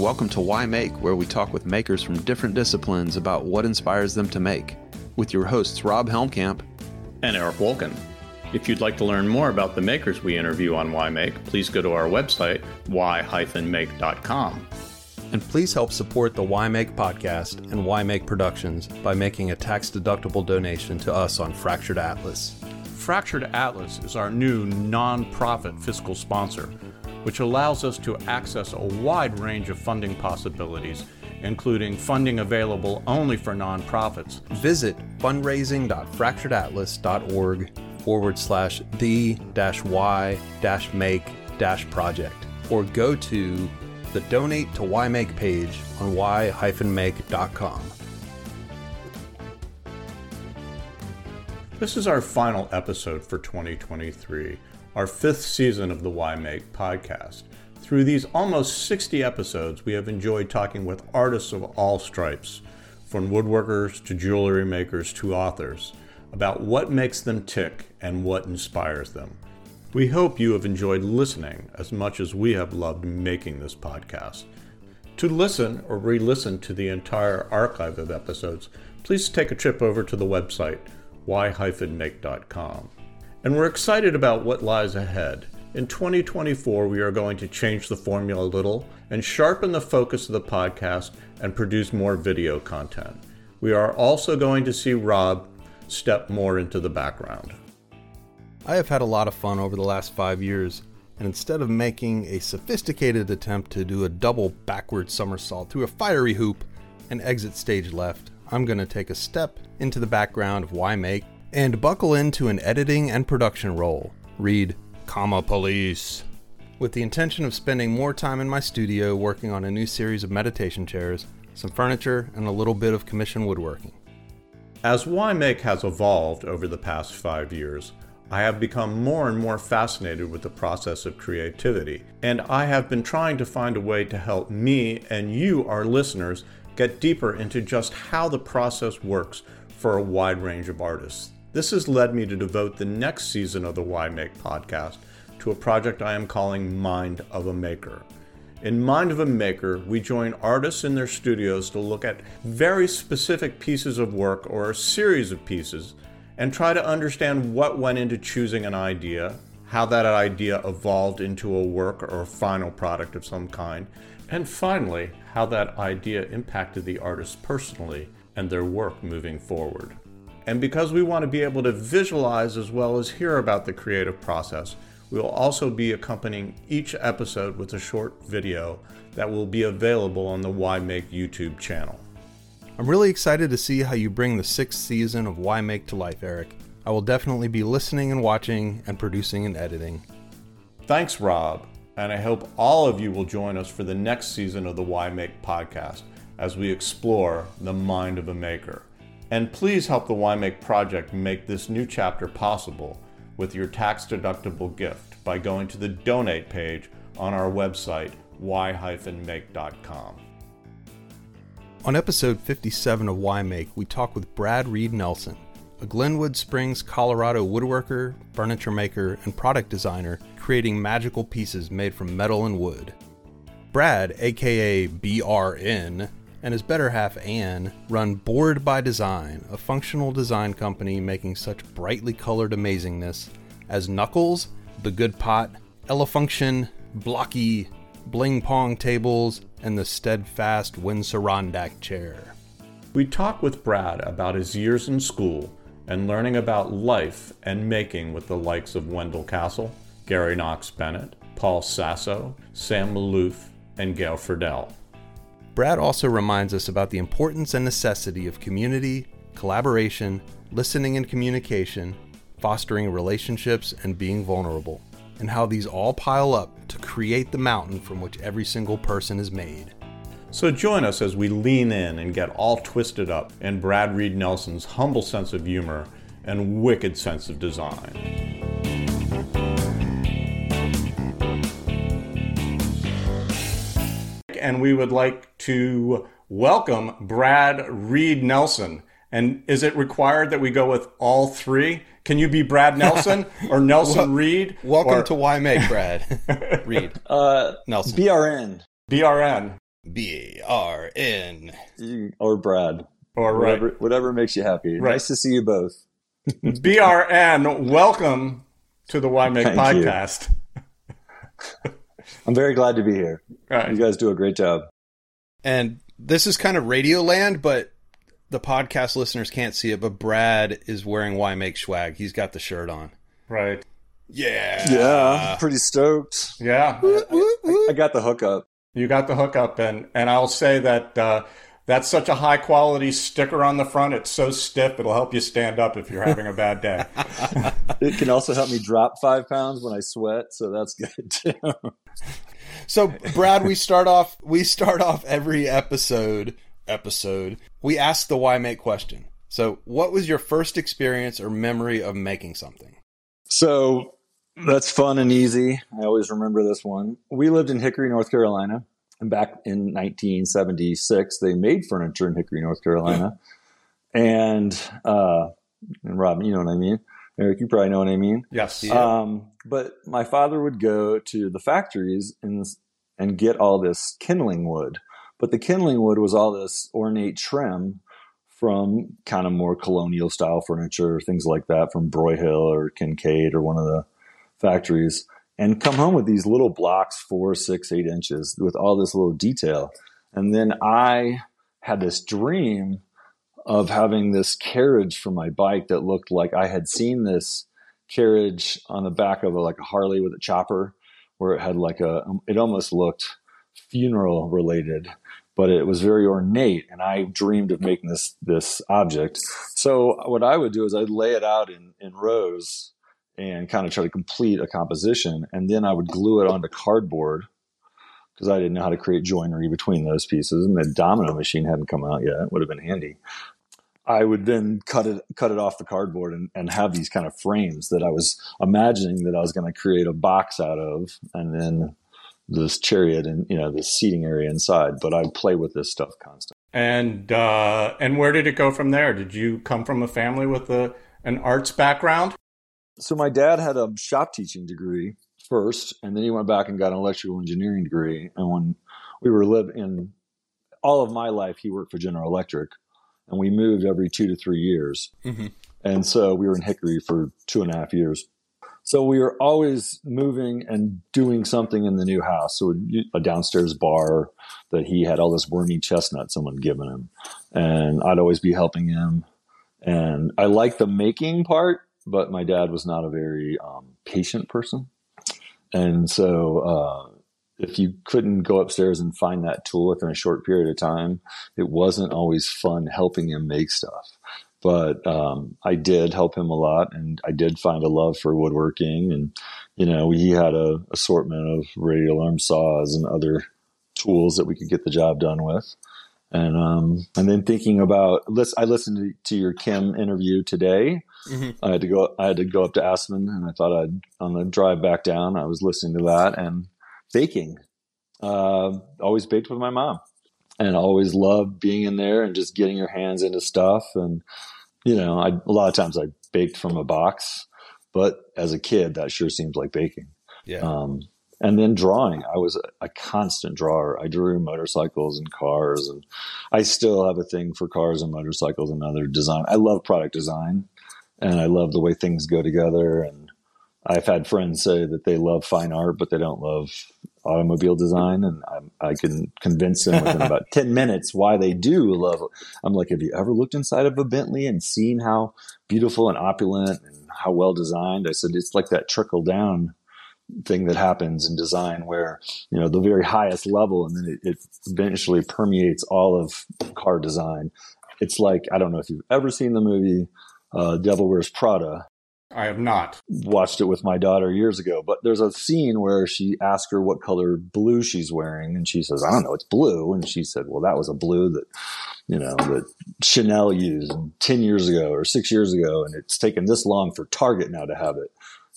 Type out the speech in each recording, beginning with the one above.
and welcome to Why Make, where we talk with makers from different disciplines about what inspires them to make. With your hosts, Rob Helmkamp and Eric Wolken. If you'd like to learn more about the makers we interview on Why Make, please go to our website, why-make.com. And please help support the Why Make podcast and Why Make Productions by making a tax-deductible donation to us on Fractured Atlas. Fractured Atlas is our new non-profit fiscal sponsor, which allows us to access a wide range of funding possibilities including funding available only for nonprofits. Visit fundraising.fracturedatlas.org forward slash the dash y dash make dash project or go to the donate to why make page on y-make.com. This is our final episode for 2023, our fifth season of the Why Make podcast. Through these almost 60 episodes, we have enjoyed talking with artists of all stripes, from woodworkers to jewelry makers to authors, about what makes them tick and what inspires them. We hope you have enjoyed listening as much as we have loved making this podcast. To listen or re listen to the entire archive of episodes, please take a trip over to the website why-make.com. And we're excited about what lies ahead. In 2024, we are going to change the formula a little and sharpen the focus of the podcast and produce more video content. We are also going to see Rob step more into the background. I have had a lot of fun over the last five years, and instead of making a sophisticated attempt to do a double backward somersault through a fiery hoop and exit stage left, I'm going to take a step into the background of Why Make and buckle into an editing and production role. Read comma police, with the intention of spending more time in my studio working on a new series of meditation chairs, some furniture, and a little bit of commission woodworking. As Make has evolved over the past five years, I have become more and more fascinated with the process of creativity, and I have been trying to find a way to help me and you, our listeners, get deeper into just how the process works for a wide range of artists. This has led me to devote the next season of the Why Make podcast to a project I am calling Mind of a Maker. In Mind of a Maker, we join artists in their studios to look at very specific pieces of work or a series of pieces and try to understand what went into choosing an idea, how that idea evolved into a work or a final product of some kind, and finally, how that idea impacted the artist personally and their work moving forward. And because we want to be able to visualize as well as hear about the creative process, we will also be accompanying each episode with a short video that will be available on the Why Make YouTube channel. I'm really excited to see how you bring the sixth season of Why Make to life, Eric. I will definitely be listening and watching and producing and editing. Thanks, Rob, and I hope all of you will join us for the next season of the Why Make podcast as we explore the mind of a maker. And please help the WhyMake project make this new chapter possible with your tax deductible gift by going to the donate page on our website, why-make.com. On episode 57 of Why Make, we talk with Brad Reed Nelson, a Glenwood Springs, Colorado woodworker, furniture maker, and product designer creating magical pieces made from metal and wood. Brad, aka BRN, and his better half, Ann, run Board by Design, a functional design company making such brightly colored amazingness as Knuckles, The Good Pot, Elefunction, Blokkey, Bling Pong tables, and the steadfast Winsorrondack chair. We talk with Brad about his years in school and learning about life and making with the likes of Wendell Castle, Garry Knox Bennett, Paul Sasso, Sam Maloof, and Gail Fredell. Brad also reminds us about the importance and necessity of community, collaboration, listening and communication, fostering relationships, and being vulnerable, and how these all pile up to create the mountain from which every single person is made. So join us as we lean in and get all twisted up in Brad Reed Nelson's humble sense of humor and wicked sense of design. And we would like to welcome Brad Reed Nelson. And is it required that we go with all three? Can you be Brad Nelson or Nelson well, Reed? Welcome or... to Why Make, Brad Reed. Uh, Nelson. BRN. BRN. B R N. Or Brad. Or whatever, right. whatever makes you happy. Right. Nice to see you both. BRN, welcome to the Why Make Thank you. podcast. I'm very glad to be here. Right. You guys do a great job. And this is kind of radio land, but the podcast listeners can't see it. But Brad is wearing Why Make swag. He's got the shirt on. Right. Yeah. Yeah, pretty stoked. Yeah. I got the hookup. You got the hookup, and and I'll say that uh, that's such a high quality sticker on the front. It's so stiff, it'll help you stand up if you're having a bad day. It can also help me drop five pounds when I sweat, so that's good too. So, Brad, we start off. We start off every episode. Episode. We ask the why make question. So, what was your first experience or memory of making something? So that's fun and easy. I always remember this one. We lived in Hickory, North Carolina. And back in 1976, they made furniture in Hickory, North Carolina. And, uh, and Rob, you know what I mean? Eric, you probably know what I mean. Yes. Um, but my father would go to the factories and and get all this kindling wood. But the kindling wood was all this ornate trim from kind of more colonial style furniture, things like that from Broyhill or Kincaid or one of the factories, and come home with these little blocks, four, six, eight inches, with all this little detail. And then I had this dream of having this carriage for my bike that looked like I had seen this carriage on the back of a, like a Harley with a chopper, where it had like a, um, it almost looked funeral related, but it was very ornate. And I dreamed of making this this object. So what I would do is I'd lay it out in in rows and kind of try to complete a composition, and then I would glue it onto cardboard because I didn't know how to create joinery between those pieces, and the domino machine hadn't come out yet. It would have been handy. I would then cut it cut it off the cardboard and, and have these kind of frames that I was imagining that I was going to create a box out of, and then this chariot and you know the seating area inside. But I'd play with this stuff constantly. And uh, and where did it go from there? Did you come from a family with a, an arts background? So my dad had a shop teaching degree first, and then he went back and got an electrical engineering degree. And when we were living in all of my life, he worked for General Electric, and we moved every two to three years. Mm-hmm. And so we were in Hickory for two and a half years. So we were always moving and doing something in the new house. So a downstairs bar that he had all this wormy chestnut someone given him, and I'd always be helping him. And I liked the making part, but my dad was not a very um, patient person, and so uh, if you couldn't go upstairs and find that tool within a short period of time, it wasn't always fun helping him make stuff but um, I did help him a lot, and I did find a love for woodworking. And you know, he had a assortment of radial arm saws and other tools that we could get the job done with. And um, and then thinking about, I listened to, to your Kim interview today. Mm-hmm. I had to go. I had to go up to Aspen, and I thought I'd on the drive back down. I was listening to that and baking. Uh, always baked with my mom and always loved being in there and just getting your hands into stuff. And, you know, I, a lot of times I baked from a box, but as a kid, that sure seems like baking. Yeah. Um, and then drawing, I was a, a constant drawer. I drew motorcycles and cars, and I still have a thing for cars and motorcycles and other design. I love product design, and I love the way things go together. And I've had friends say that they love fine art, but they don't love automobile design, and I, I can convince them within about ten minutes why they do love. it. I'm like, have you ever looked inside of a Bentley and seen how beautiful and opulent and how well designed? I said it's like that trickle down thing that happens in design where you know the very highest level and then it, it eventually permeates all of car design it's like i don't know if you've ever seen the movie uh, devil wears prada I have not. watched it with my daughter years ago but there's a scene where she asked her what color blue she's wearing and she says i don't know it's blue and she said well that was a blue that you know that chanel used 10 years ago or six years ago and it's taken this long for target now to have it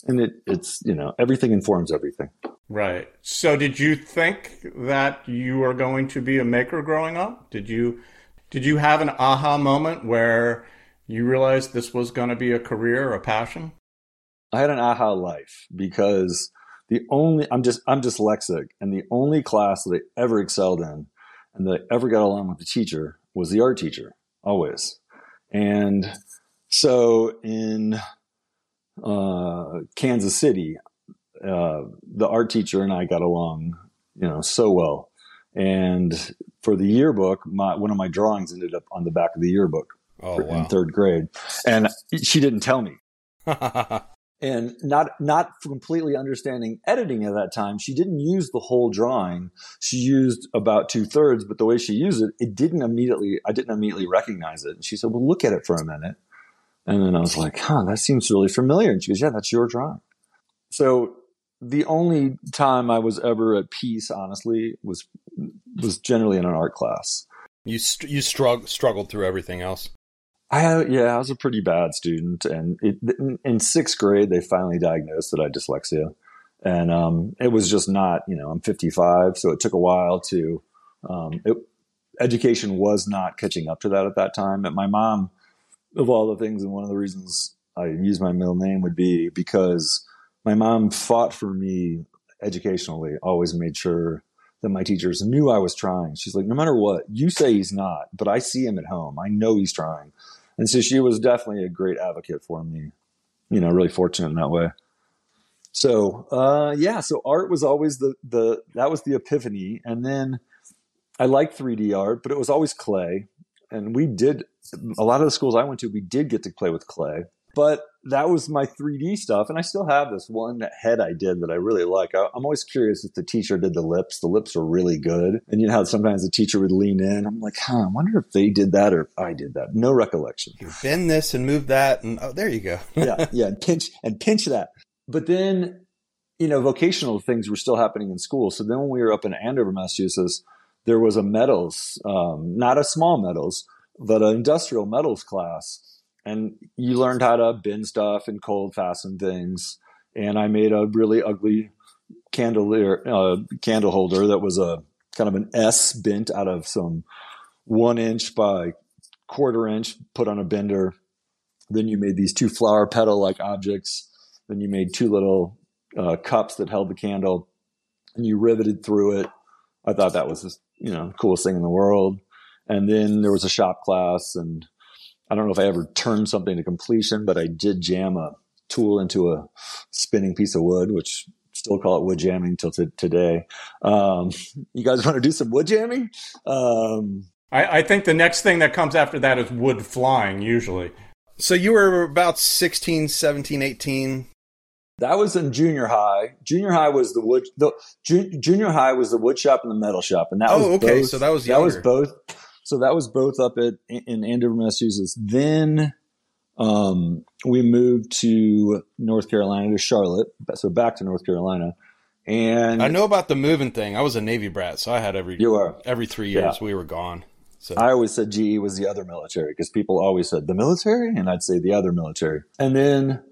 and it, it's you know everything informs everything Right. So did you think that you were going to be a maker growing up? Did you did you have an aha moment where you realized this was going to be a career a passion? I had an aha life because the only I'm just I'm dyslexic and the only class that I ever excelled in and that ever got along with the teacher was the art teacher, always. And so in uh, Kansas City, uh, the art teacher and I got along, you know, so well. And for the yearbook, my, one of my drawings ended up on the back of the yearbook Oh wow. in third grade, and she didn't tell me. and not not completely understanding editing at that time, she didn't use the whole drawing. She used about two thirds, but the way she used it, it didn't immediately. I didn't immediately recognize it. And she said, "Well, look at it for a minute." And then I was like, "Huh, that seems really familiar." And she goes, "Yeah, that's your drawing." So the only time I was ever at peace, honestly, was was generally in an art class. you str- you strugg- struggled through everything else. I yeah, I was a pretty bad student, and it, in, sixth grade they finally diagnosed that I had dyslexia, and um, it was just not you know I'm 55, so it took a while to um, it, education was not catching up to that at that time. And my mom, of all the things, and one of the reasons I use my middle name would be because my mom fought for me educationally, always made sure that my teachers knew I was trying. She's like, no matter what, you say he's not, but I see him at home. I know he's trying. And so she was definitely a great advocate for me. You know, really fortunate in that way. So uh, yeah, so art was always the the that was the epiphany, and then I liked 3D art, but it was always clay. And we did a lot of the schools I went to, we did get to play with clay, but that was my 3D stuff. And I still have this one head I did that I really like. I, I'm always curious if the teacher did the lips. The lips are really good. And you know how sometimes the teacher would lean in. I'm like, huh, I wonder if they did that or I did that. No recollection You bend this and move that, and oh, there you go. yeah, yeah, and pinch and pinch that. But then, you know, vocational things were still happening in school. So then, when we were up in Andover, Massachusetts, there was a metals, um, not a small metals, but an industrial metals class, and you learned how to bend stuff and cold fasten things. And I made a really ugly candelier uh, candle holder that was a kind of an S bent out of some one inch by quarter inch, put on a bender. Then you made these two flower petal like objects. Then you made two little uh, cups that held the candle, and you riveted through it. I thought that was just, you know the coolest thing in the world. And then there was a shop class, and I don't know if I ever turned something to completion, but I did jam a tool into a spinning piece of wood, which still call it wood jamming till t- today. Um, you guys want to do some wood jamming? Um, I, I think the next thing that comes after that is wood flying, usually. So you were about 16, 17, 18. That was in junior high. Junior high was the wood. The ju- junior high was the wood shop and the metal shop, and that Oh, was okay, Both, so that was that was both. So that was both up at in Andover, Massachusetts. Then um, we moved to North Carolina to Charlotte, so back to North Carolina, and I know about the moving thing. I was a Navy brat, so I had every you are. every three years Yeah. we were gone. So I always said GE was the other military because people always said the military, and I'd say the other military. And then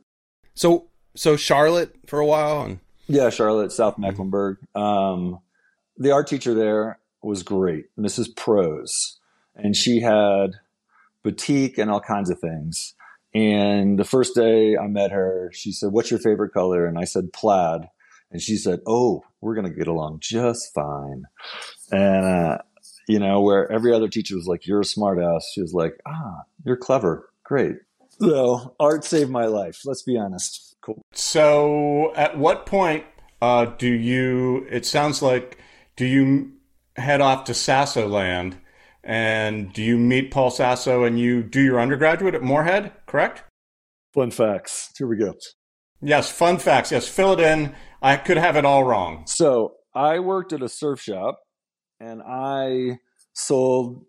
so so Charlotte for a while, and Yeah, Charlotte, South Mm-hmm. Mecklenburg. Um, the art teacher there was great, Mrs. Prose, and she had boutique and all kinds of things. And the first day I met her, she said, "What's your favorite color?" And I said, "Plaid." And she said, "Oh, we're gonna get along just fine." And uh, you know, where every other teacher was like, "You're a smartass," she was like, "Ah, you're clever, great." So art saved my life. Let's be honest. Cool. So, at what point uh, do you? It sounds like do you head off to Sasso Land, and do you meet Paul Sasso and you do your undergraduate at Moorhead? Correct? Fun facts. Here we go. Yes. Fun facts. Yes. Fill it in. I could have it all wrong. So I worked at a surf shop and I sold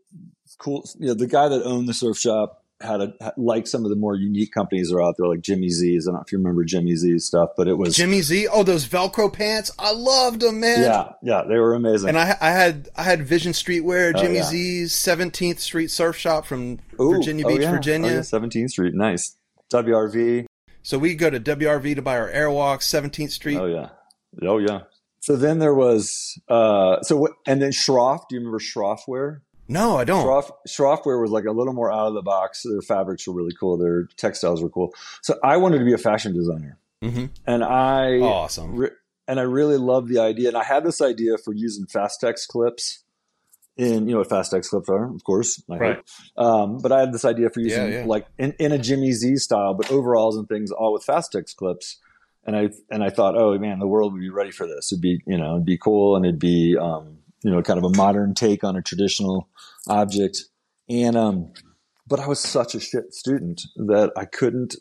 cool. You know, the guy that owned the surf shop had a like some of the more unique companies that are out there, like Jimmy Z's. I don't know if you remember Jimmy Z's stuff, but it was Jimmy Z. Oh, those Velcro pants! I loved them, man. yeah, yeah, they were amazing. And I, I had I had Vision Streetwear, Oh, Jimmy yeah. Z's, Seventeenth Street Surf Shop from Ooh, Virginia oh, Beach, yeah. Virginia. Oh, yeah, 17th Street, nice. WRV. So we go to WRV to buy our Airwalk, Seventeenth Street. Oh yeah, oh yeah. So then there was uh so what and then Schroff. Do you remember Schroffwear? No, I don't. Schroff, Schroffwear was like a little more out of the box. Their fabrics were really cool. Their textiles were cool. So I wanted to be a fashion designer, Mhm. and I Awesome. re- and I really loved the idea. And I had this idea for using Fastex clips in you know what Fastex clips are, of course. I Right. Um, but I had this idea for using Yeah, yeah. like in, in a Jimmy Z style, but overalls and things all with Fastex clips. And I and I thought, oh man, the world would be ready for this. It'd be you know it'd be cool and it'd be um, you know kind of a modern take on a traditional object. And um, but I was such a shit student that I couldn't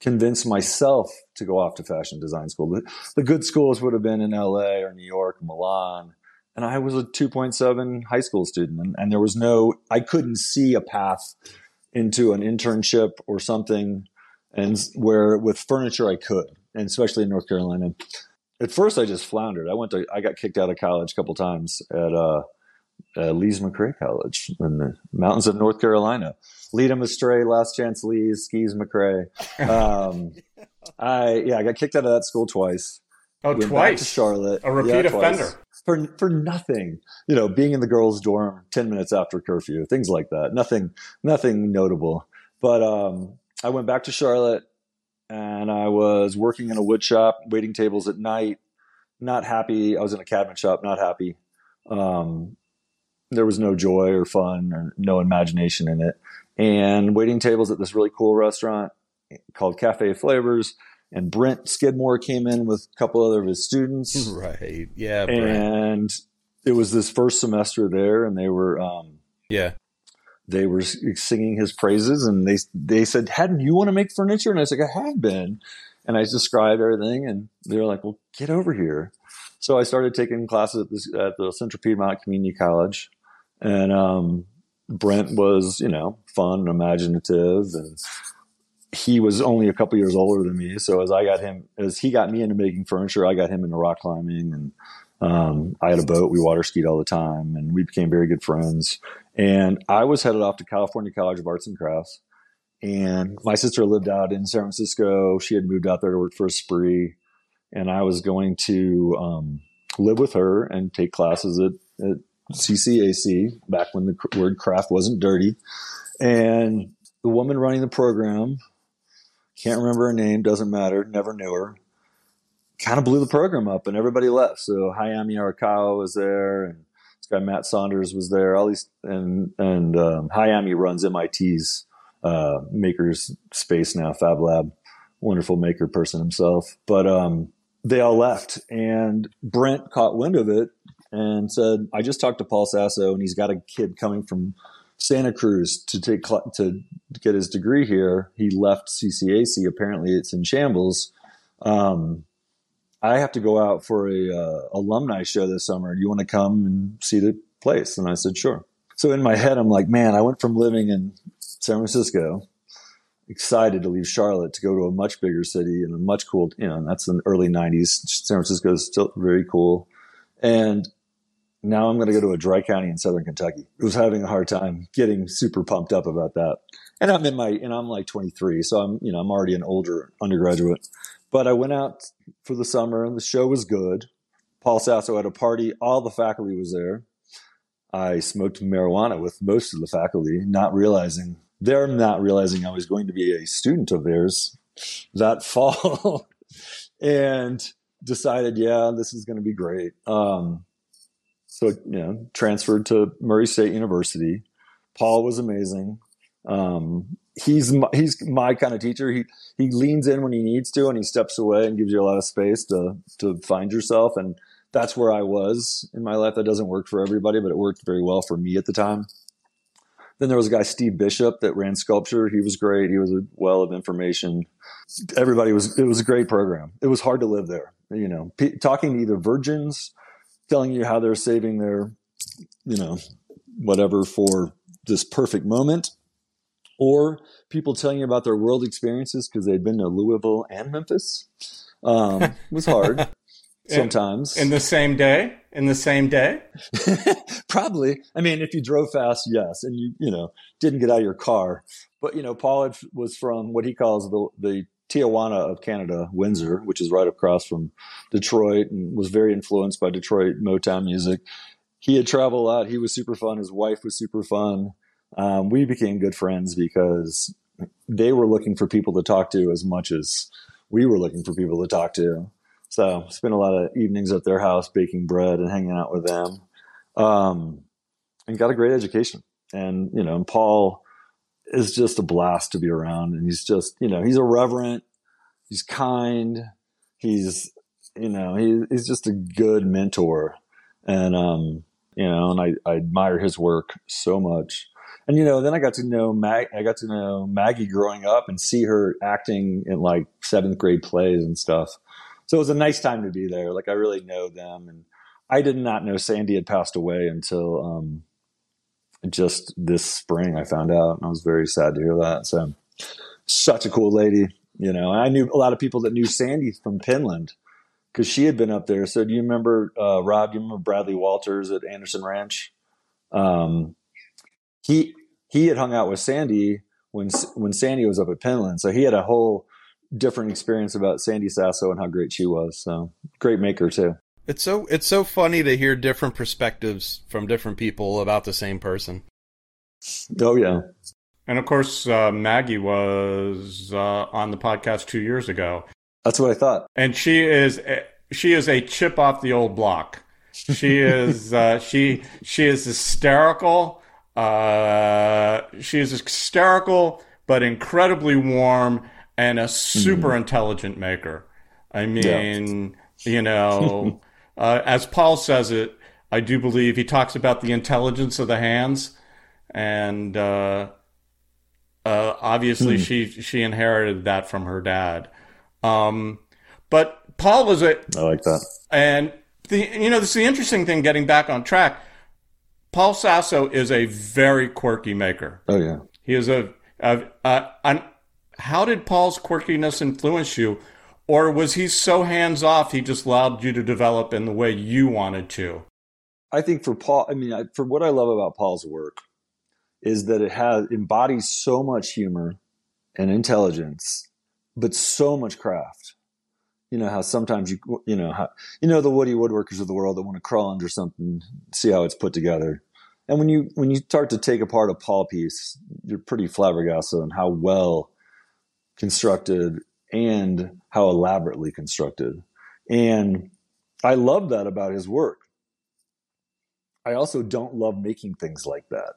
convince myself to go off to fashion design school. The, the good schools would have been in LA or New York, Milan. And I was a 2.7 high school student, and, and there was no, I couldn't see a path into an internship or something. And where with furniture, I could, and especially in North Carolina. At first, I just floundered. I went to, I got kicked out of college a couple times at uh, uh, Lees-McRae College in the mountains of North Carolina. Lead 'em astray, last chance Lee's, skis McRae. Um, I yeah, I got kicked out of that school twice. Oh, Went back to twice. Charlotte. A repeat Yeah, offender. For for nothing. You know, being in the girls' dorm ten minutes after curfew, things like that. Nothing nothing notable. But um, I went back to Charlotte and I was working in a wood shop, waiting tables at night. Not happy. I was in a cabinet shop, not happy. Um, there was no joy or fun or no imagination in it. And waiting tables at this really cool restaurant called Cafe Flavors. And Brent Skidmore came in with a couple other of his students Right. Yeah. Brent. and it was this first semester there, and they were um, Yeah. they were singing his praises, and they they said, "Hadn't you want to make furniture?" And I was like, "I have been," and I described everything, and they were like, "Well, get over here." So I started taking classes at, this, at the Central Piedmont Community College, and um, Brent was, you know, fun and imaginative, and he was only a couple years older than me. So as I got him, as he got me into making furniture, I got him into rock climbing, and um, I had a boat. We water skied all the time, and we became very good friends. And I was headed off to California College of Arts and Crafts. And my sister lived out in San Francisco. She had moved out there to work for Esprit. And I was going to um, live with her and take classes at, at CCAC back when the word craft wasn't dirty. And the woman running the program, can't remember her name, doesn't matter, never knew her, kind of blew the program up and everybody left. So Hayami Arakawa was there and this guy Matt Saunders was there. All these and and um, Hayami runs MIT's uh, makers space now, Fab Lab. Wonderful maker person himself. But um, they all left, and Brent caught wind of it and said, "I just talked to Paul Sasso, and he's got a kid coming from Santa Cruz to take to get his degree here. He left CCAC. Apparently, it's in shambles." Um, I have to go out for a uh, alumni show this summer. You want to come and see the place? And I said, sure. So in my head, I'm like, man, I went from living in San Francisco, excited to leave Charlotte to go to a much bigger city and a much cool, you know, that's in the early 90s. San Francisco is still very cool. And now I'm going to go to a dry county in Southern Kentucky. I was having a hard time getting super pumped up about that. And I'm in my, and I'm like 23. So I'm, you know, I'm already an older undergraduate. But I went out for the summer and the show was good. Paul Sasso had a party. All the faculty was there. I smoked marijuana with most of the faculty, not realizing they're not realizing I was going to be a student of theirs that fall and decided, yeah, this is going to be great. Um, so, you know, transferred to Murray State University. Paul was amazing. Um, he's my, he's my kind of teacher. He he leans in when he needs to, and he steps away and gives you a lot of space to to find yourself. And that's where I was in my life. That doesn't work for everybody, but it worked very well for me at the time. Then there was a guy Steve Bishop that ran sculpture. He was great. He was a well of information. Everybody was. It was a great program. It was hard to live there. You know, P- talking to either virgins, telling you how they're saving their, you know, whatever for this perfect moment or people telling you about their world experiences because they'd been to Louisville and Memphis. Um, it was hard sometimes. In the same day? In the same day? Probably. I mean, if you drove fast, yes, and you you know didn't get out of your car. But you know, Paul was from what he calls the the Tijuana of Canada, Windsor, which is right across from Detroit, and was very influenced by Detroit Motown music. He had traveled a lot. He was super fun. His wife was super fun. Um, we became good friends because they were looking for people to talk to as much as we were looking for people to talk to. So spent a lot of evenings at their house baking bread and hanging out with them. Um, and got a great education. And you know, and Paul is just a blast to be around, and he's just you know he's irreverent, he's kind, he's you know he, he's just a good mentor, and um you know, and I, I admire his work so much. And you know, then I got to know Mag. I got to know Maggie growing up and see her acting in like seventh grade plays and stuff. So it was a nice time to be there. Like I really know them, and I did not know Sandy had passed away until um, just this spring. I found out, and I was very sad to hear that. So such a cool lady, you know. I knew a lot of people that knew Sandy from Penland because she had been up there. So do you remember uh, Rob? Do you remember Bradley Walters at Anderson Ranch? Um, he he had hung out with Sandy when when Sandy was up at Penland, so he had a whole different experience about Sandy Sasso and how great she was. So great maker too. It's so it's so funny to hear different perspectives from different people about the same person. Oh yeah. And of course, uh, Maggie was uh, on the podcast two years ago. That's what I thought. And she is she is a chip off the old block. She is uh, she she is hysterical. Uh, she is hysterical, but incredibly warm and a super mm. intelligent maker. I mean, yeah. you know, uh, as Paul says it, I do believe he talks about the intelligence of the hands, and uh, uh, obviously mm. she she inherited that from her dad. Um, but Paul was a I like that, and the you know this is the interesting thing. Getting back on track, Paul Sasso is a very quirky maker. Oh yeah, he is a, a, a an, how did Paul's quirkiness influence you, or was he so hands off he just allowed you to develop in the way you wanted to? I think for Paul, I mean, I, for what I love about Paul's work is that it has embodies so much humor and intelligence, but so much craft you know how sometimes you you know how you know the woody woodworkers of the world that want to crawl under something see how it's put together and when you when you start to take apart a paul piece you're pretty flabbergasted on how well constructed and how elaborately constructed and i love that about his work i also don't love making things like that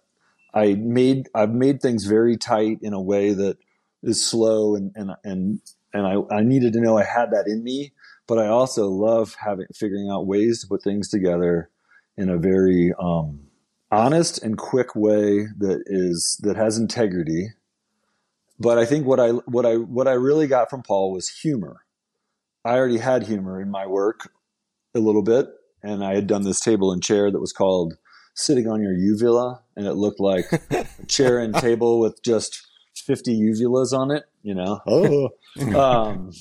i made i've made things very tight in a way that is slow and and and and I, I needed to know I had that in me. But I also love having figuring out ways to put things together in a very um, honest and quick way that is that has integrity. But I think what I what I what I really got from Paul was humor. I already had humor in my work a little bit, and I had done this table and chair that was called "Sitting on Your Uvula," and it looked like a chair and table with just 50 uvulas on it, you know. Oh. um,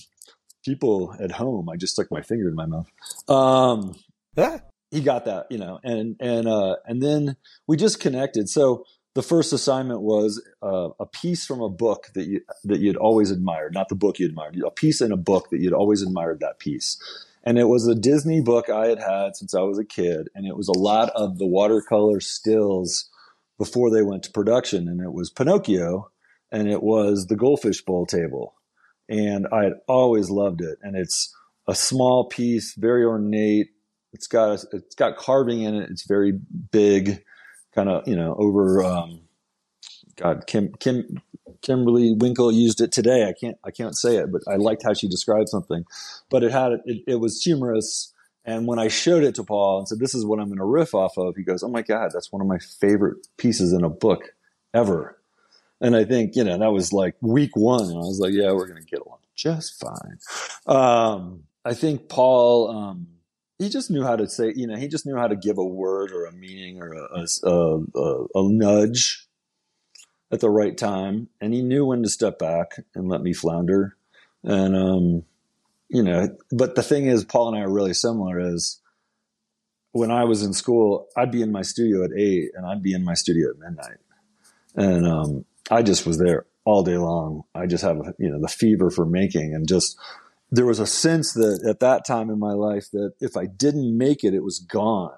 people at home, I just stuck my finger in my mouth. Um, ah. he got that, you know, and and uh, and then we just connected. So the first assignment was uh, a piece from a book that you that you'd always admired, not the book you admired, a piece in a book that you'd always admired that piece. And it was a Disney book I had had since I was a kid, and it was a lot of the watercolor stills before they went to production, and it was Pinocchio and it was the Goldfish Bowl table. And I had always loved it. And it's a small piece, very ornate. It's got a, it's got carving in it. It's very big, kind of you know over. Um, God, Kim Kim Kimberly Winkle used it today. I can't I can't say it, but I liked how she described something. But it had it, it was humorous. And when I showed it to Paul and said, "This is what I'm going to riff off of," he goes, "Oh my God, that's one of my favorite pieces in a book ever." And I think, you know, that was like week one. And I was like, yeah, we're going to get along just fine. Um, I think Paul, um, he just knew how to say, you know, he just knew how to give a word or a meaning or a, a, a, a nudge at the right time. And he knew when to step back and let me flounder. And, um, you know, but the thing is, Paul and I are really similar is when I was in school, I'd be in my studio at eight and I'd be in my studio at midnight. And, um, I just was there all day long. I just have, you know, the fever for making and just, there was a sense that at that time in my life that if I didn't make it, it was gone.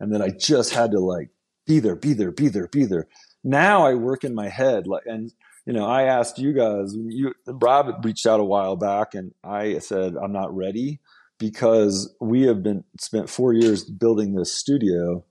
And that I just had to like be there, be there, be there, be there. Now I work in my head like, and, you know, I asked you guys, you, Rob reached out a while back and I said, I'm not ready because we have been spent four years building this studio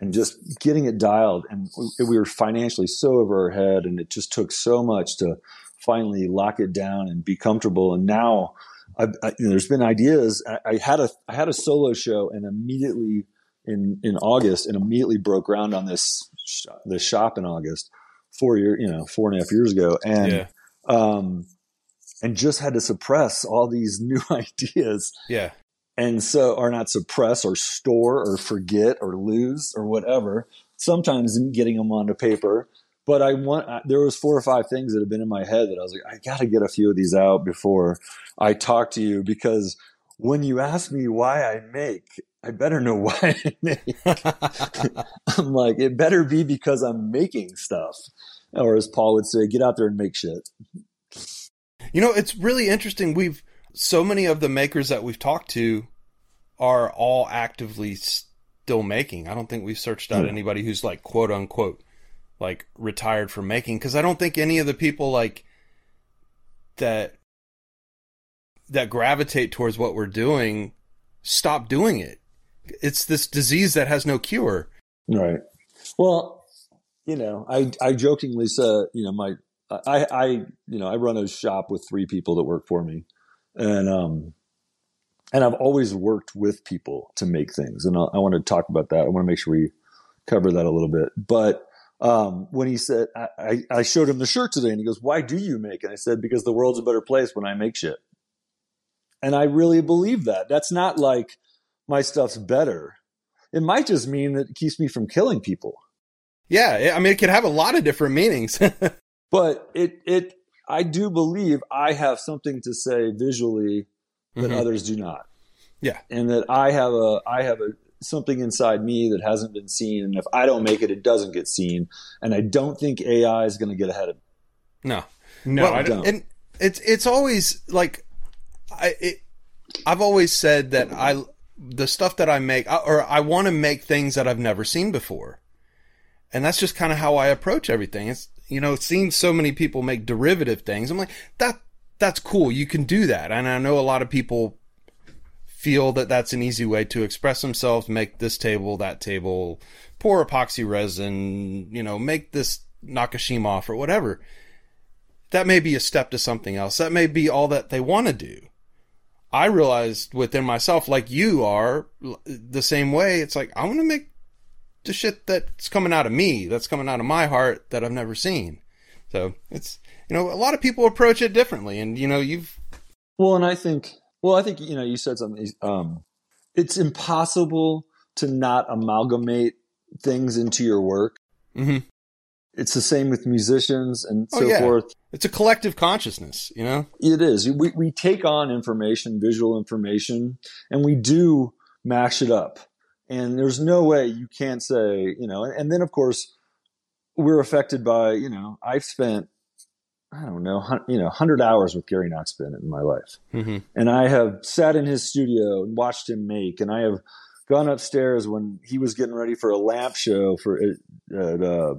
and just getting it dialed. And we, we were financially so over our head, and it just took so much to finally lock it down and be comfortable. And now, I, I, you know, there's been ideas. I, I, had a I had a solo show, and immediately in in August, and immediately broke ground on this sh- this shop in August, four year you know four and a half years ago, and Yeah. um, and just had to suppress all these new ideas Yeah. and so are not suppress or store or forget or lose or whatever sometimes in getting them onto paper but i want I- there was four or five things that have been in my head that i was like i gotta get a few of these out before i talk to you because when you ask me why i make i better know why i make i'm like it better be because i'm making stuff or as paul would say get out there and make shit You know, it's really interesting. We've so many of the makers that we've talked to are all actively still making. I don't think we've searched out Hmm. anybody who's like quote unquote like retired from making because I don't think any of the people like that that gravitate towards what we're doing stop doing it. It's this disease that has no cure. Right. Well, you know, I I jokingly said, you know, my I I you know I run a shop with three people that work for me, and um, and I've always worked with people to make things, and I, I want to talk about that. I want to make sure we cover that a little bit. But um, when he said, I, I showed him the shirt today, and he goes, "Why do you make?" And I said, "Because the world's a better place when I make shit." And I really believe that. That's not like my stuff's better. It might just mean that it keeps me from killing people. Yeah, I mean it could have a lot of different meanings. but it it I do believe I have something to say visually that Mhm. others do not. Yeah. And that I have a I have a something inside me that hasn't been seen and if I don't make it it doesn't get seen and I don't think AI is going to get ahead of me. no. No, Well, I don't. And it's it's always like I it, I've always said that I the stuff that I make or I want to make things that I've never seen before. And that's just kind of how I approach everything. It's you know, seeing so many people make derivative things. I'm like that that's cool. You can do that. And I know a lot of people feel that that's an easy way to express themselves, make this table, that table, pour epoxy resin, you know, make this Nakashima off or whatever that may be a step to something else. That may be all that they want to do. I realized within myself, like you are, the same way. It's like I want to make the shit that's coming out of me, that's coming out of my heart, that I've never seen. So it's you know a lot of people approach it differently, and you know you've Well, and I think well I think you know you said something um it's impossible to not amalgamate things into your work. Mm-hmm. It's the same with musicians and Oh, so yeah. forth. it's a collective consciousness, you know. It is. We, we take on information, visual information, and we do mash it up. And there's no way you can't say, you know, and, and then of course we're affected by, you know, I've spent, I don't know, you know, hundred hours with Gary Knoxpin in my life. Mm-hmm. And I have sat in his studio and watched him make, and I have gone upstairs when he was getting ready for a lamp show for at, uh,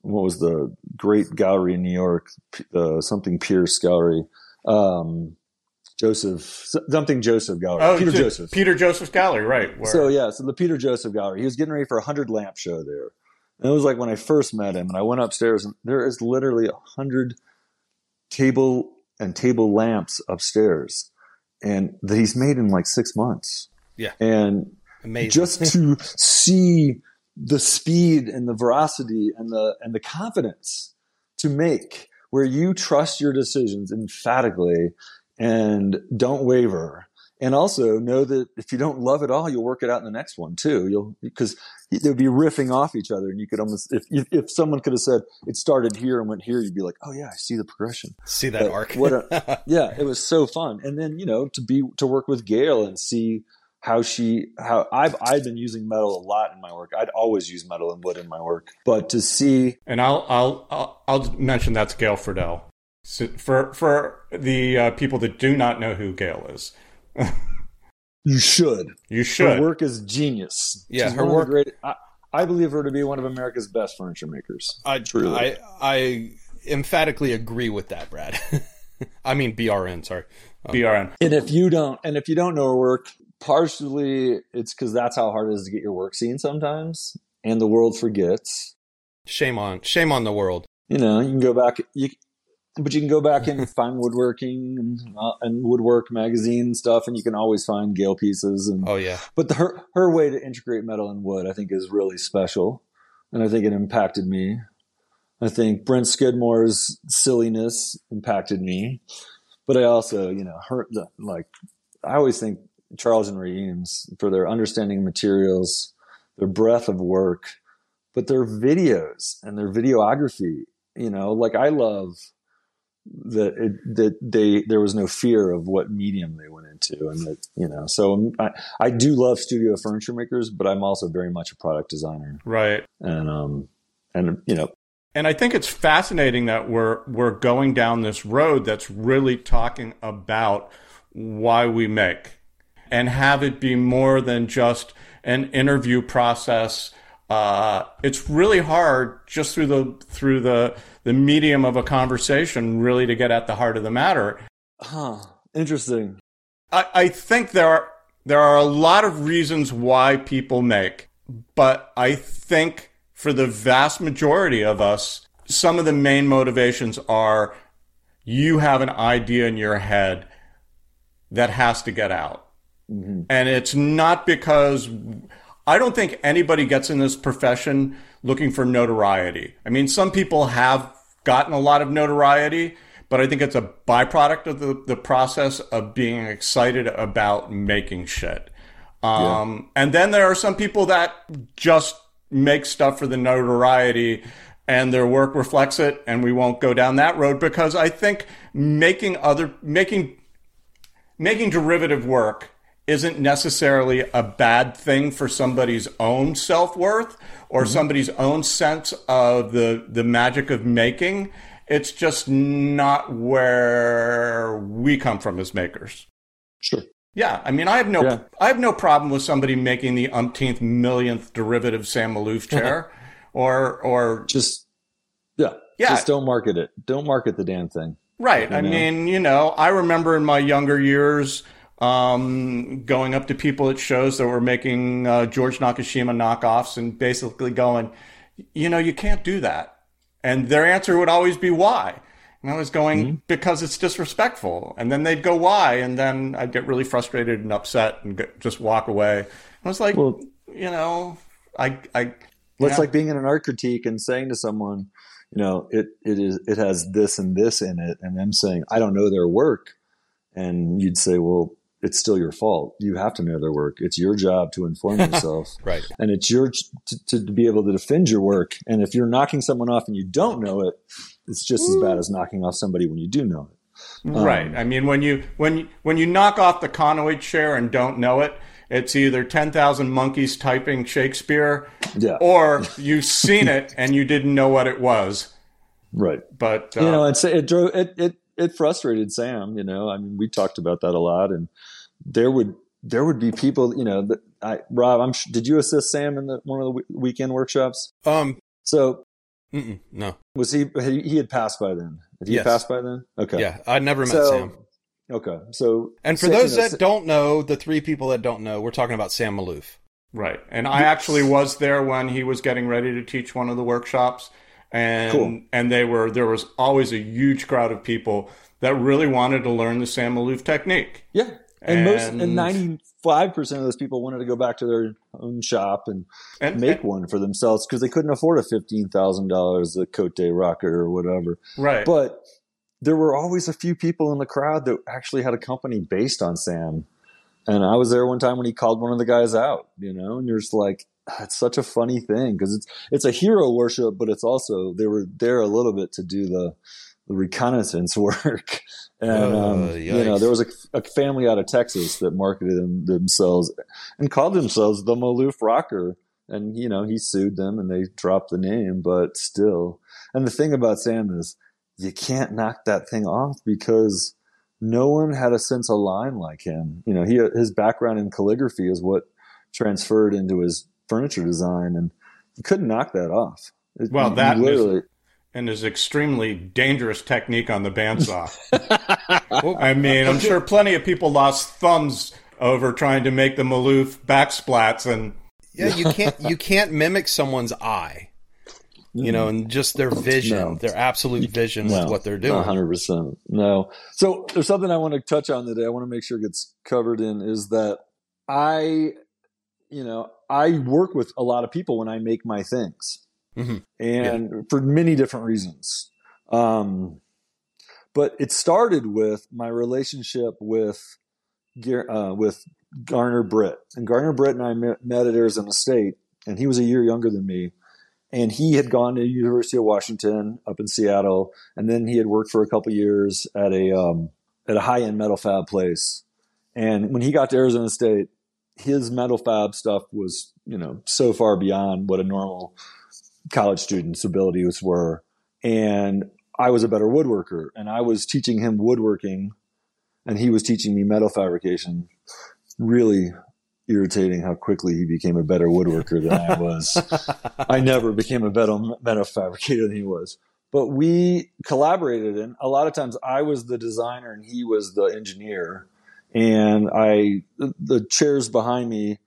what was the great gallery in New York, uh, something Pierce Gallery, um, Joseph, something Joseph Gallery, oh, Peter Joseph. Peter Joseph's gallery, right? where- So yeah, so the Peter Joseph Gallery. He was getting ready for a hundred lamp show there. And it was like when I first met him, and I went upstairs, and there is literally a hundred table and table lamps upstairs, and that he's made in like six months. Yeah. and Amazing. just to see the speed and the veracity and the and the confidence to make where you trust your decisions emphatically and don't waver and also know that if you don't love it all you'll work it out in the next one too you'll because they'd be riffing off each other and you could almost if if if someone could have said it started here and went here you'd be like oh yeah i see the progression See that but arc. what a- yeah, it was so fun. And then you know to be to work with Gail and see how she how I've I've been using metal a lot in my work. I'd always use metal and wood in my work, but to see and I'll I'll I'll, I'll mention that's Gail Fredell. So for for the uh, people that do not know who Gail is, you should you should. her should. work is genius. Yeah, She's her one of the work- Great, I, I believe her to be one of America's best furniture makers. I, Truly. I I emphatically agree with that, Brad. I mean BRN. Sorry. Um, BRN. And if you don't, and if you don't know her work, partially it's because that's how hard it is to get your work seen sometimes, and the world forgets. Shame on shame on the world. You know, you can go back. You but you can go back and find woodworking and, uh, and woodwork magazine stuff, and you can always find Gail pieces. And oh yeah, but the, her her way to integrate metal and wood, I think, is really special, and I think it impacted me. I think Brent Skidmore's silliness impacted me, but I also, you know, her the, like I always think Charles and Ray Eames for their understanding of materials, their breadth of work, but their videos and their videography. You know, like I love that it, that they there was no fear of what medium they went into, and that you know. So I, I do love studio furniture makers, but I'm also very much a product designer, right? And um, and you know, and I think it's fascinating that we're we're going down this road that's really talking about why we make and have it be more than just an interview process. Uh, it's really hard just through the through the the medium of a conversation really to get at the heart of the matter. Huh. Interesting. I, I think there are there are a lot of reasons why people make, but I think for the vast majority of us, some of the main motivations are you have an idea in your head that has to get out. Mm-hmm. And it's not because I don't think anybody gets in this profession looking for notoriety. I mean, some people have gotten a lot of notoriety, but I think it's a byproduct of the, the process of being excited about making shit. Um, yeah. And then there are some people that just make stuff for the notoriety and their work reflects it and we won't go down that road because I think making other making making derivative work isn't necessarily a bad thing for somebody's own self-worth or mm-hmm. somebody's own sense of the the magic of making it's just not where we come from as makers sure yeah i mean i have no yeah. i have no problem with somebody making the umpteenth millionth derivative sam maloof chair or or just yeah yeah just don't market it don't market the damn thing right i know? mean you know i remember in my younger years um, going up to people at shows that were making uh, George Nakashima knockoffs and basically going, you know, you can't do that. And their answer would always be why. And I was going, mm-hmm. because it's disrespectful. And then they'd go, why? And then I'd get really frustrated and upset and get, just walk away. I was like, well, you know, I, I, well, it's like being in an art critique and saying to someone, you know, it, it is, it has this and this in it. And them saying, I don't know their work. And you'd say, well, it's still your fault. You have to know their work. It's your job to inform yourself. right. And it's your to, to, be able to defend your work. And if you're knocking someone off and you don't know it, it's just as bad as knocking off somebody when you do know it. Right. Um, I mean, when you when you, when you knock off the Conoid chair and don't know it, it's either ten thousand monkeys typing Shakespeare, yeah. or you've seen it and you didn't know what it was. Right. But uh, you know, it's, it drove it, it it frustrated Sam. You know, I mean, we talked about that a lot, and there would there would be people. You know, that I Rob, I'm did you assist Sam in the one of the weekend workshops? Um. So. no. Was he? He had passed by then. Did he yes. pass by then? Okay. Yeah, I never met so, Sam. Okay, so and for those that don't know, the three people that don't know, we're talking about Sam Maloof. Right, and I actually was there when he was getting ready to teach one of the workshops and cool. and they were there was always a huge crowd of people that really wanted to learn the Sam Maloof technique. Yeah, and, and most and ninety five percent of those people wanted to go back to their own shop and, and make and, one for themselves because they couldn't afford a fifteen thousand dollars a Cote rocker or whatever. Right, but there were always a few people in the crowd that actually had a company based on Sam. And I was there one time when he called one of the guys out, you know, and you're just like, ah, it's such a funny thing because it's it's a hero worship, but it's also they were there a little bit to do the, the reconnaissance work, and uh, um, you know there was a, a, family out of Texas that marketed them, themselves and called themselves the Maloof Rocker, and you know he sued them and they dropped the name, but still. And the thing about Sam is you can't knock that thing off because no one had a sense of line like him. You know, he his background in calligraphy is what transferred into his furniture design, and you couldn't knock that off. It, well, that literally. Is, and is extremely dangerous technique on the bandsaw. I mean, I'm sure plenty of people lost thumbs over trying to make the Maloof backsplats and yeah, you can't you can't mimic someone's eye. You know, and just their vision, no. their absolute vision no, of what they're doing. hundred percent. No. So there's something I want to touch on today. I want to make sure it gets covered in is that I, you know, I work with a lot of people when I make my things, mm-hmm. and yeah. for many different reasons. Um, but it started with my relationship with uh, with Garner Britt, and Garner Britt and I met at Arizona State, and he was a year younger than me, and he had gone to University of Washington up in Seattle, and then he had worked for a couple years at a um, at a high end metal fab place, and when he got to Arizona State, his metal fab stuff was you know so far beyond what a normal college student's abilities were, and I was a better woodworker, and I was teaching him woodworking, and he was teaching me metal fabrication. Really irritating how quickly he became a better woodworker than I was. I never became a better metal fabricator than he was. But we collaborated, and a lot of times I was the designer and he was the engineer. And I, the chairs behind me,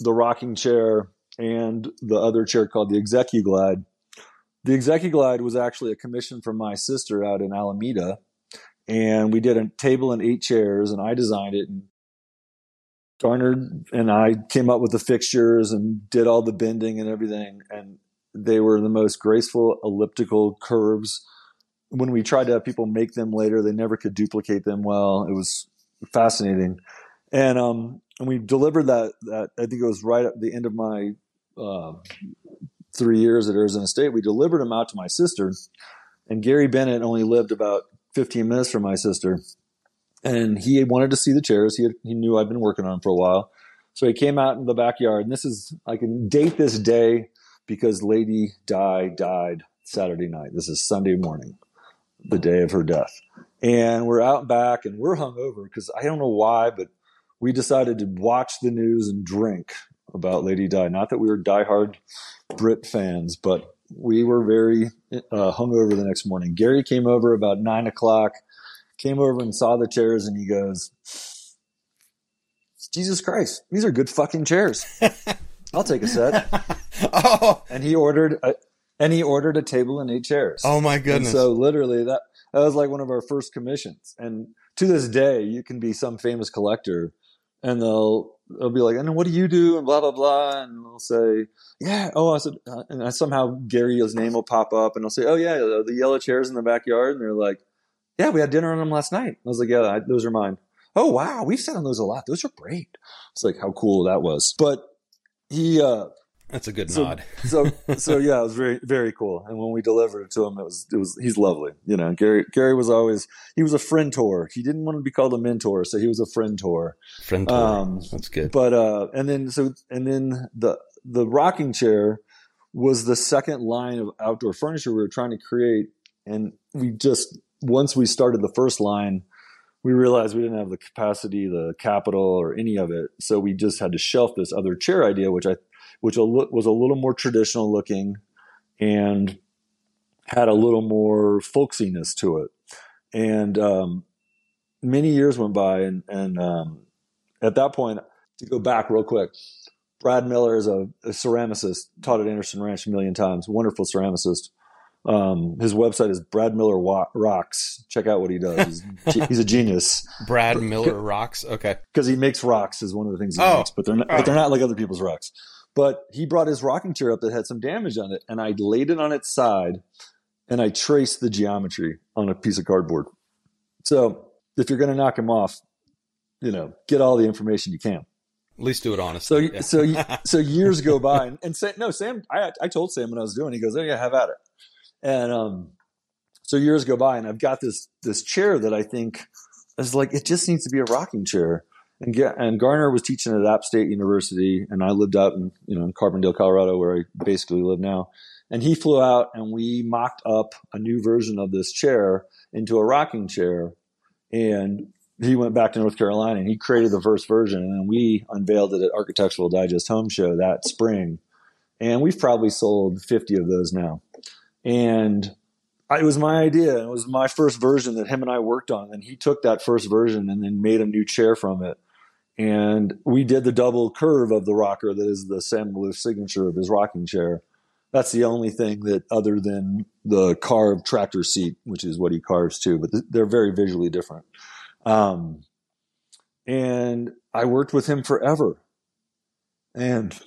the rocking chair and the other chair called the ExecuGlide, the ExecuGlide was actually a commission from my sister out in Alameda. And we did a table and eight chairs, and I designed it. And Garner and I came up with the fixtures and did all the bending and everything. And they were the most graceful elliptical curves. When we tried to have people make them later, they never could duplicate them well. It was fascinating. And um, and we delivered that. That I think it was right at the end of my uh, three years at Arizona State, we delivered him out to my sister. And Garry Bennett only lived about 15 minutes from my sister. And he wanted to see the chairs. He, had, he knew I'd been working on them for a while. So he came out in the backyard. And this is, I can date this day because Lady Di died Saturday night. This is Sunday morning, the day of her death. And we're out back and we're hungover because I don't know why, but we decided to watch the news and drink about Lady Di. Not that we were diehard Brit fans, but we were very uh, hungover the next morning. Garry came over about nine o'clock, came over and saw the chairs, and he goes, "Jesus Christ, these are good fucking chairs. I'll take a set." oh, and he ordered a, and he ordered a table and eight chairs. Oh my goodness! And so literally that that was like one of our first commissions, and to this day, you can be some famous collector, and they'll they'll be like, and what do you do? And blah, blah, blah. And they'll say, yeah. Oh, I said, and I, somehow Garry's name will pop up and I'll say, oh, yeah, the yellow chairs in the backyard. And they're like, yeah, we had dinner on them last night. I was like, yeah, I, those are mine. Oh, wow. We've sat on those a lot. Those are great. It's like how cool that was. But he, uh, that's a good so, nod. so, so yeah, it was very, very cool. And when we delivered it to him, it was, it was, he's lovely. You know, Garry, Garry was always, he was a friend tour. He didn't want to be called a mentor, so he was a friend tour. Friend tour. Um, That's good. But, uh, and then, so, and then the, the rocking chair was the second line of outdoor furniture we were trying to create. And we just, once we started the first line, we realized we didn't have the capacity, the capital, or any of it. So we just had to shelf this other chair idea, which I which was a little more traditional looking and had a little more folksiness to it. And um, many years went by, and, and um, at that point, to go back real quick, Brad Miller is a, a, ceramicist, taught at Anderson Ranch a million times, wonderful ceramicist. Um, his website is Brad Miller Rocks. Check out what he does. He's, he's a genius. Brad Miller Rocks. Okay, because he makes rocks is one of the things he oh. makes, but they're not, but they're not like other people's rocks. But he brought his rocking chair up that had some damage on it, and I laid it on its side and I traced the geometry on a piece of cardboard. So if you're going to knock him off, you know, get all the information you can. At least do it honestly. So, yeah. so, so years go by, and, and Sam, no, Sam, I, I told Sam what I was doing. He goes, "Oh yeah, have at it." And um, so years go by, and I've got this this chair that I think is like it just needs to be a rocking chair and and Garner was teaching at App State University, and I lived out in you know in Carbondale, Colorado, where I basically live now. And he flew out, and we mocked up a new version of this chair into a rocking chair. And he went back to North Carolina, and he created the first version, and we unveiled it at Architectural Digest Home Show that spring. And we've probably sold 50 of those now. And it was my idea. It was my first version that him and I worked on. And he took that first version and then made a new chair from it and we did the double curve of the rocker that is the Sam Maloof signature of his rocking chair. That's the only thing that, other than the carved tractor seat, which is what he carves too, but th- they're very visually different. Um, and I worked with him forever. And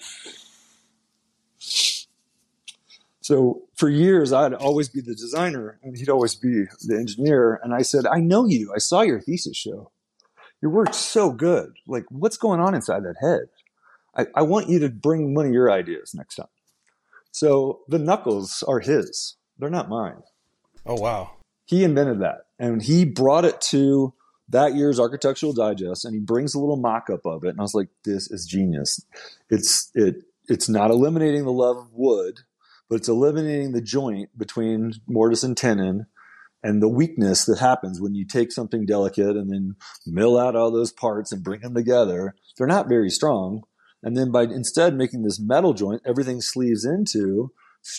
so for years, I'd always be the designer and he'd always be the engineer. And I said, I know you. I saw your thesis show. Your work's so good. Like, what's going on inside that head? I, I want you to bring one of your ideas next time. So the knuckles are his, they're not mine. Oh, wow. He invented that and he brought it to that year's Architectural Digest, and he brings a little mock-up of it, and I was like, "This is genius." It's it it's not eliminating the love of wood, but it's eliminating the joint between mortise and tenon, and the weakness that happens when you take something delicate and then mill out all those parts and bring them together. They're not very strong, and then by instead making this metal joint, everything sleeves into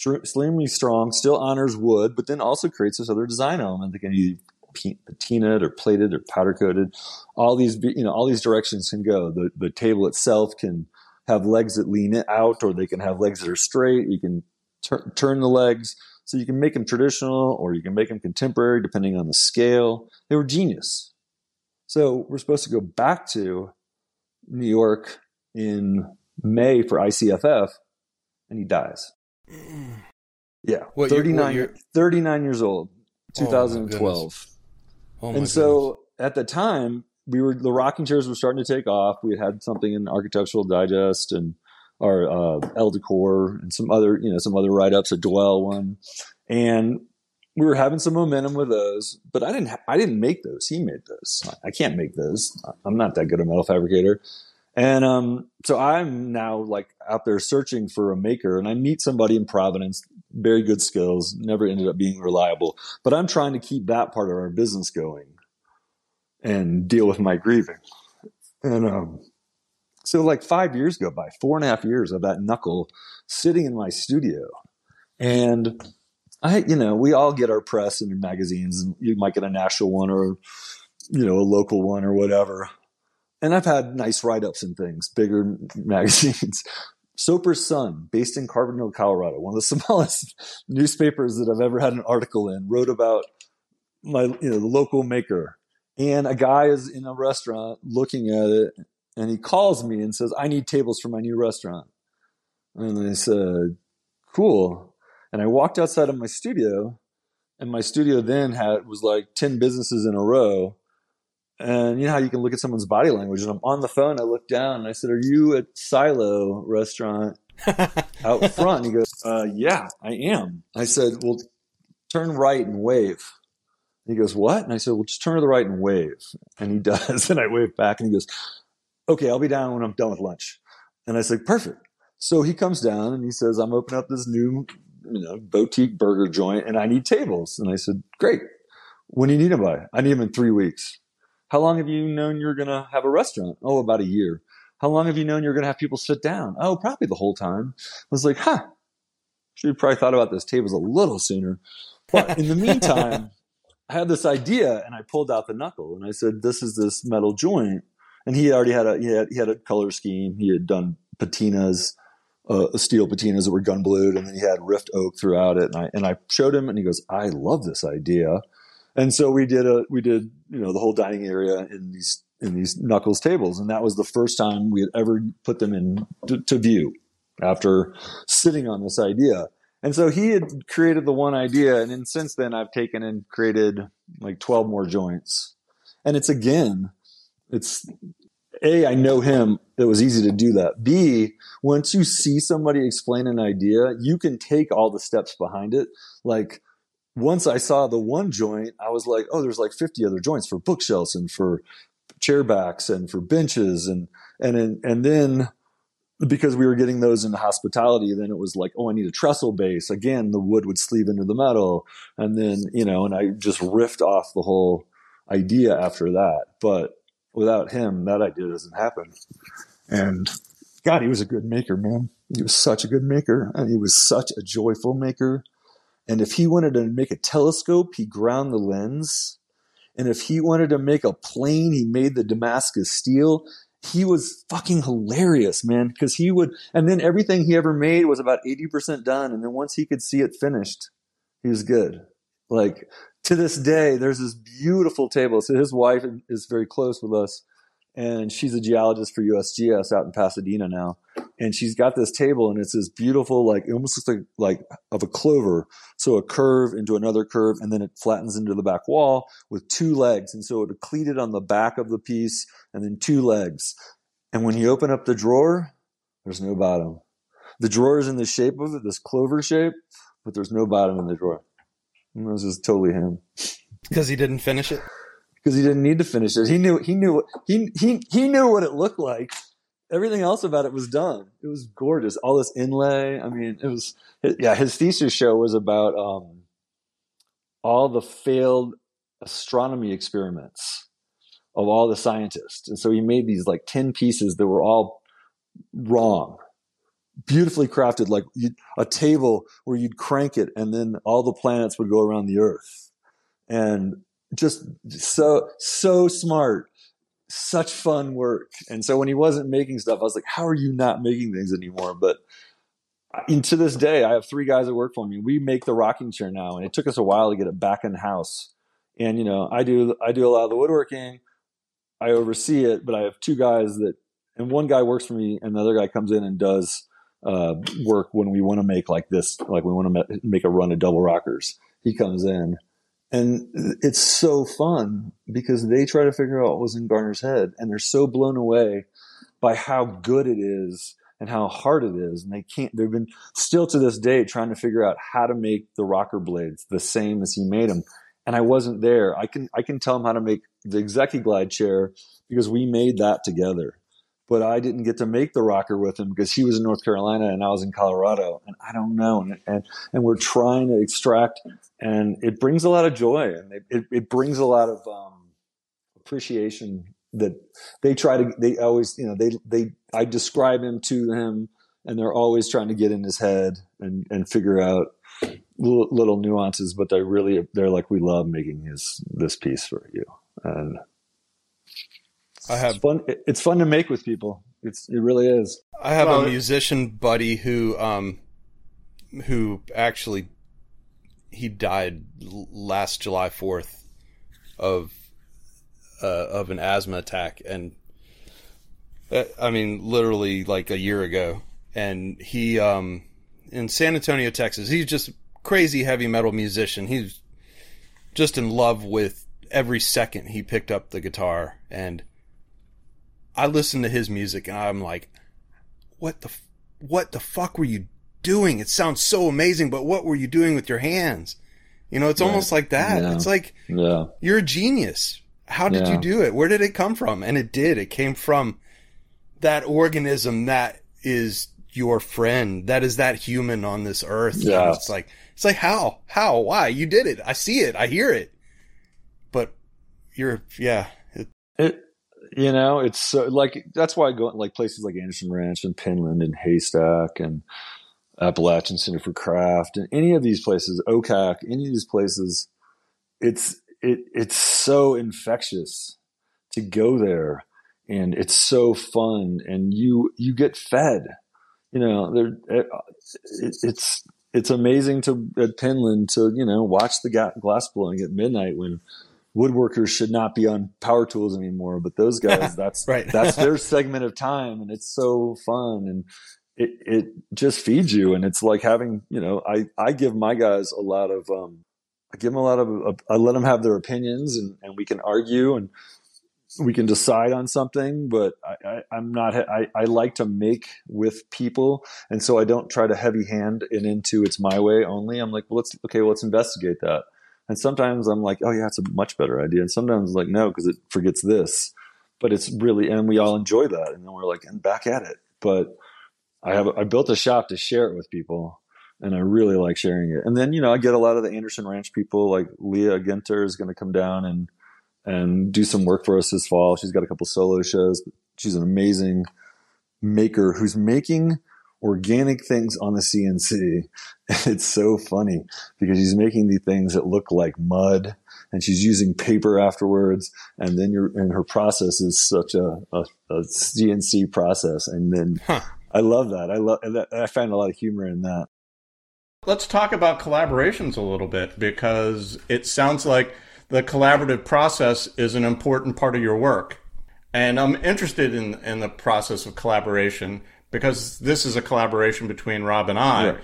extremely strong, still honors wood, but then also creates this other design element that can be patinaed or plated or powder coated. All these, you know, all these directions can go. The the table itself can have legs that lean out, or they can have legs that are straight. You can tur- turn the legs, so you can make them traditional, or you can make them contemporary, depending on the scale. They were genius. So we're supposed to go back to New York in May for ICFF, and he dies. Mm. Yeah, What 39, what year? 39 years old, Oh, my 2012 Oh, my and so at the time we were the rocking chairs were starting to take off we had something in architectural digest and our uh, Elle Decor and some other you know some other write-ups a dwell one. And we were having some momentum with those but i didn't ha- i didn't make those. He made those. I can't make those. I'm not that good a metal fabricator. And um, so i'm now like out there searching for a maker and i meet somebody in providence very good skills never ended up being reliable but I'm trying to keep that part of our business going and deal with my grieving. And um, so, like five years go by, four and a half years of that knuckle sitting in my studio. And I, you know, we all get our press and magazines, and you might get a national one or, you know, a local one or whatever. And I've had nice write ups and things, bigger magazines. Sopris Sun, based in Carbondale, Colorado, one of the smallest newspapers that I've ever had an article in, wrote about my you know the local maker. And a guy is in a restaurant looking at it, and he calls me and says, "I need tables for my new restaurant." And I said, "Cool." And I walked outside of my studio, and my studio then had was like ten businesses in a row. And you know how you can look at someone's body language. And I'm on the phone. I look down and I said, "Are you at Silo Restaurant out front?" And he goes, uh, "Yeah, I am." I said, "Well, turn right and wave." And he goes, "What?" And I said, "Well, just turn to the right and wave." And he does, and I wave back, and he goes, "Okay, I'll be down when I'm done with lunch." And I said, "Perfect." So he comes down and he says, "I'm opening up this new, you know, boutique burger joint, and I need tables." And I said, "Great. When do you need them by?" I need them in three weeks. How long have you known you're going to have a restaurant? Oh, about a year. How long have you known you're going to have people sit down? Oh, probably the whole time. I was like, huh. Should have probably thought about those tables a little sooner. But in the meantime, I had this idea and I pulled out the knuckle and I said, this is this metal joint. And he already had a, he had, he had a color scheme. He had done patinas, uh, steel patinas that were gun blued. And then he had rift oak throughout it. And I, and I showed him and he goes, I love this idea. And so we did a, we did, you know, the whole dining area in these, in these knuckles tables. And that was the first time we had ever put them in to, to view after sitting on this idea. And so he had created the one idea. And then since then I've taken and created like 12 more joints. And it's again, it's a, I know him. It was easy to do that. B, once you see somebody explain an idea, you can take all the steps behind it. Like once I saw the one joint, I was like, oh, there's like 50 other joints for bookshelves and for chair backs and for benches. And, and, and and then because we were getting those into hospitality, then it was like, oh, I need a trestle base. Again, the wood would sleeve into the metal. And then, you know, and I just riffed off the whole idea after that. But without him, that idea doesn't happen. And God, he was a good maker, man. He was such a good maker. And he was such a joyful maker. And if he wanted to make a telescope, he ground the lens. And if he wanted to make a plane, he made the Damascus steel. he was fucking hilarious, man. Because he would, and then everything he ever made was about eighty percent done, and then once he could see it finished, he was good. Like to this day, there's this beautiful table. So his wife is very close with us, and she's a geologist for USGS out in Pasadena now. And she's got this table, and it's this beautiful, like it almost looks like like of a clover. So a curve into another curve, and then it flattens into the back wall with two legs. And so it cleated on the back of the piece, and then two legs. And when you open up the drawer, there's no bottom. The drawer is in the shape of it, this clover shape, but there's no bottom in the drawer. This is totally him. Because he didn't finish it. Because he didn't need to finish it. He knew. He knew. He he he knew what it looked like. Everything else about it was done. It was gorgeous. All this inlay. I mean, it was. Yeah, his thesis show was about um, all the failed astronomy experiments of all the scientists, and so he made these like ten pieces that were all wrong beautifully crafted, like a table where you'd crank it and then all the planets would go around the earth. And just so, so smart, such fun work. And so when he wasn't making stuff, I was like, how are you not making things anymore? But uh, and to this day, I have three guys that work for me. We make the rocking chair now, and it took us a while to get it back in the house. And you know, I do I do a lot of the woodworking. I oversee it, but I have two guys that, and one guy works for me, and the other guy comes in and does uh, work when we want to make like this, like we want to make a run of double rockers. He comes in, and it's so fun because they try to figure out what was in Garner's head, and they're so blown away by how good it is and how hard it is, and they can't. They've been still to this day trying to figure out how to make the rocker blades the same as he made them. And I wasn't there. I can I can tell him how to make the Execuglide chair because we made that together but I didn't get to make the rocker with him because he was in North Carolina and I was in Colorado, and I don't know. And and, and we're trying to extract, and it brings a lot of joy, and it, it, it brings a lot of um, appreciation that they try to. They always, you know, they they I describe him to him, and they're always trying to get in his head and and figure out little, little nuances, but they really they're like we love making his this piece for you and I have it's fun. It's fun to make with people. It's it really is. I have well, a musician buddy who um who actually he died last July fourth of uh, of an asthma attack, and uh, I mean literally like a year ago. And he um in San Antonio, Texas. He's just crazy heavy metal musician. He's just in love with every second he picked up the guitar and I listen to his music and I'm like, what the, what the fuck were you doing? It sounds so amazing, but what were you doing with your hands? You know, it's right. almost like that. Yeah. It's like, yeah. you're a genius. How did yeah. you do it? Where did it come from? And it did. It came from that organism that is your friend. That is that human on this earth. Yeah. It's like, it's like, how? How? Why? You did it. I see it. I hear it. But you're, yeah. It, it you know, it's so like that's why I go like places like Anderson Ranch and Penland and Haystack and Appalachian Center for Craft and any of these places, OCAC, any of these places, it's it it's so infectious to go there and it's so fun and you you get fed. You know, there it, it's it's amazing to at Penland to you know watch the glass blowing at midnight when woodworkers should not be on power tools anymore, but those guys, that's right. that's their segment of time, and it's so fun and it it just feeds you, and it's like having you know I I give my guys a lot of um I give them a lot of I let them have their opinions, and and we can argue and we can decide on something, but I, I, am not. I, I like to make with people, and so I don't try to heavy hand it into it's my way only. I'm like, well, let's okay, well, let's investigate that. And sometimes I'm like, oh yeah, it's a much better idea. And sometimes I'm like, no, because it forgets this. But it's really, and we all enjoy that. And then we're like, and back at it. But I have, I built a shop to share it with people, and I really like sharing it. And then you know, I get a lot of the Anderson Ranch people, like Leah Ginter is going to come down and and do some work for us this fall. She's got a couple solo shows. She's an amazing maker who's making organic things on the CNC. it's so funny because she's making these things that look like mud and she's using paper afterwards. And then your and her process is such a, a, a CNC process. And then huh. I love that. I love that. I find a lot of humor in that. Let's talk about collaborations a little bit because it sounds like the collaborative process is an important part of your work. And I'm interested in, in the process of collaboration because this is a collaboration between Rob and I. Right.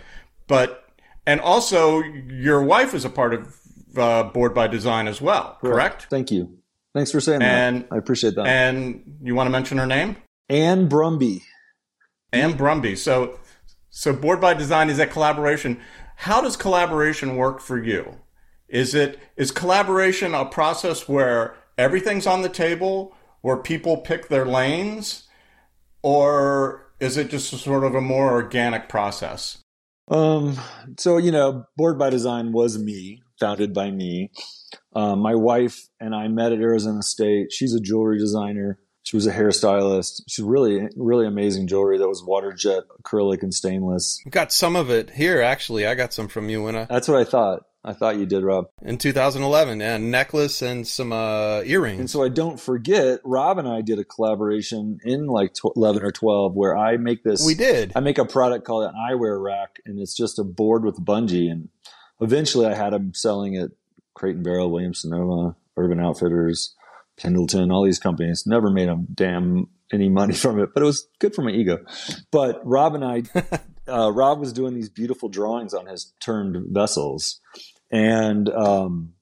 But, and also your wife is a part of uh, Board by Design as well, correct? Thank you. Thanks for saying and, that. I appreciate that. And you want to mention her name? Ann Brumby. Ann Brumby. So, so Board by Design is a collaboration. How does collaboration work for you? Is it is collaboration a process where everything's on the table, where people pick their lanes, or is it just sort of a more organic process? Um, so you know, Board by Design was me, founded by me. Um, my wife and I met at Arizona State. She's a jewelry designer. She was a hairstylist. She's really, really amazing jewelry that was water jet, acrylic, and stainless. We got some of it here, actually. I got some from you when I. That's what I thought. I thought you did, Rob. In 2011, yeah, necklace and some uh, earrings. And so I don't forget, Rob and I did a collaboration in like 11 or 12 where I make this. We did. I make a product called an eyewear rack, and it's just a board with bungee. And eventually I had them selling at Crate and Barrel, Williams Sonoma, Urban Outfitters, Pendleton, all these companies. Never made a damn any money from it, but it was good for my ego. But Rob and I, uh, Rob was doing these beautiful drawings on his turned vessels and um,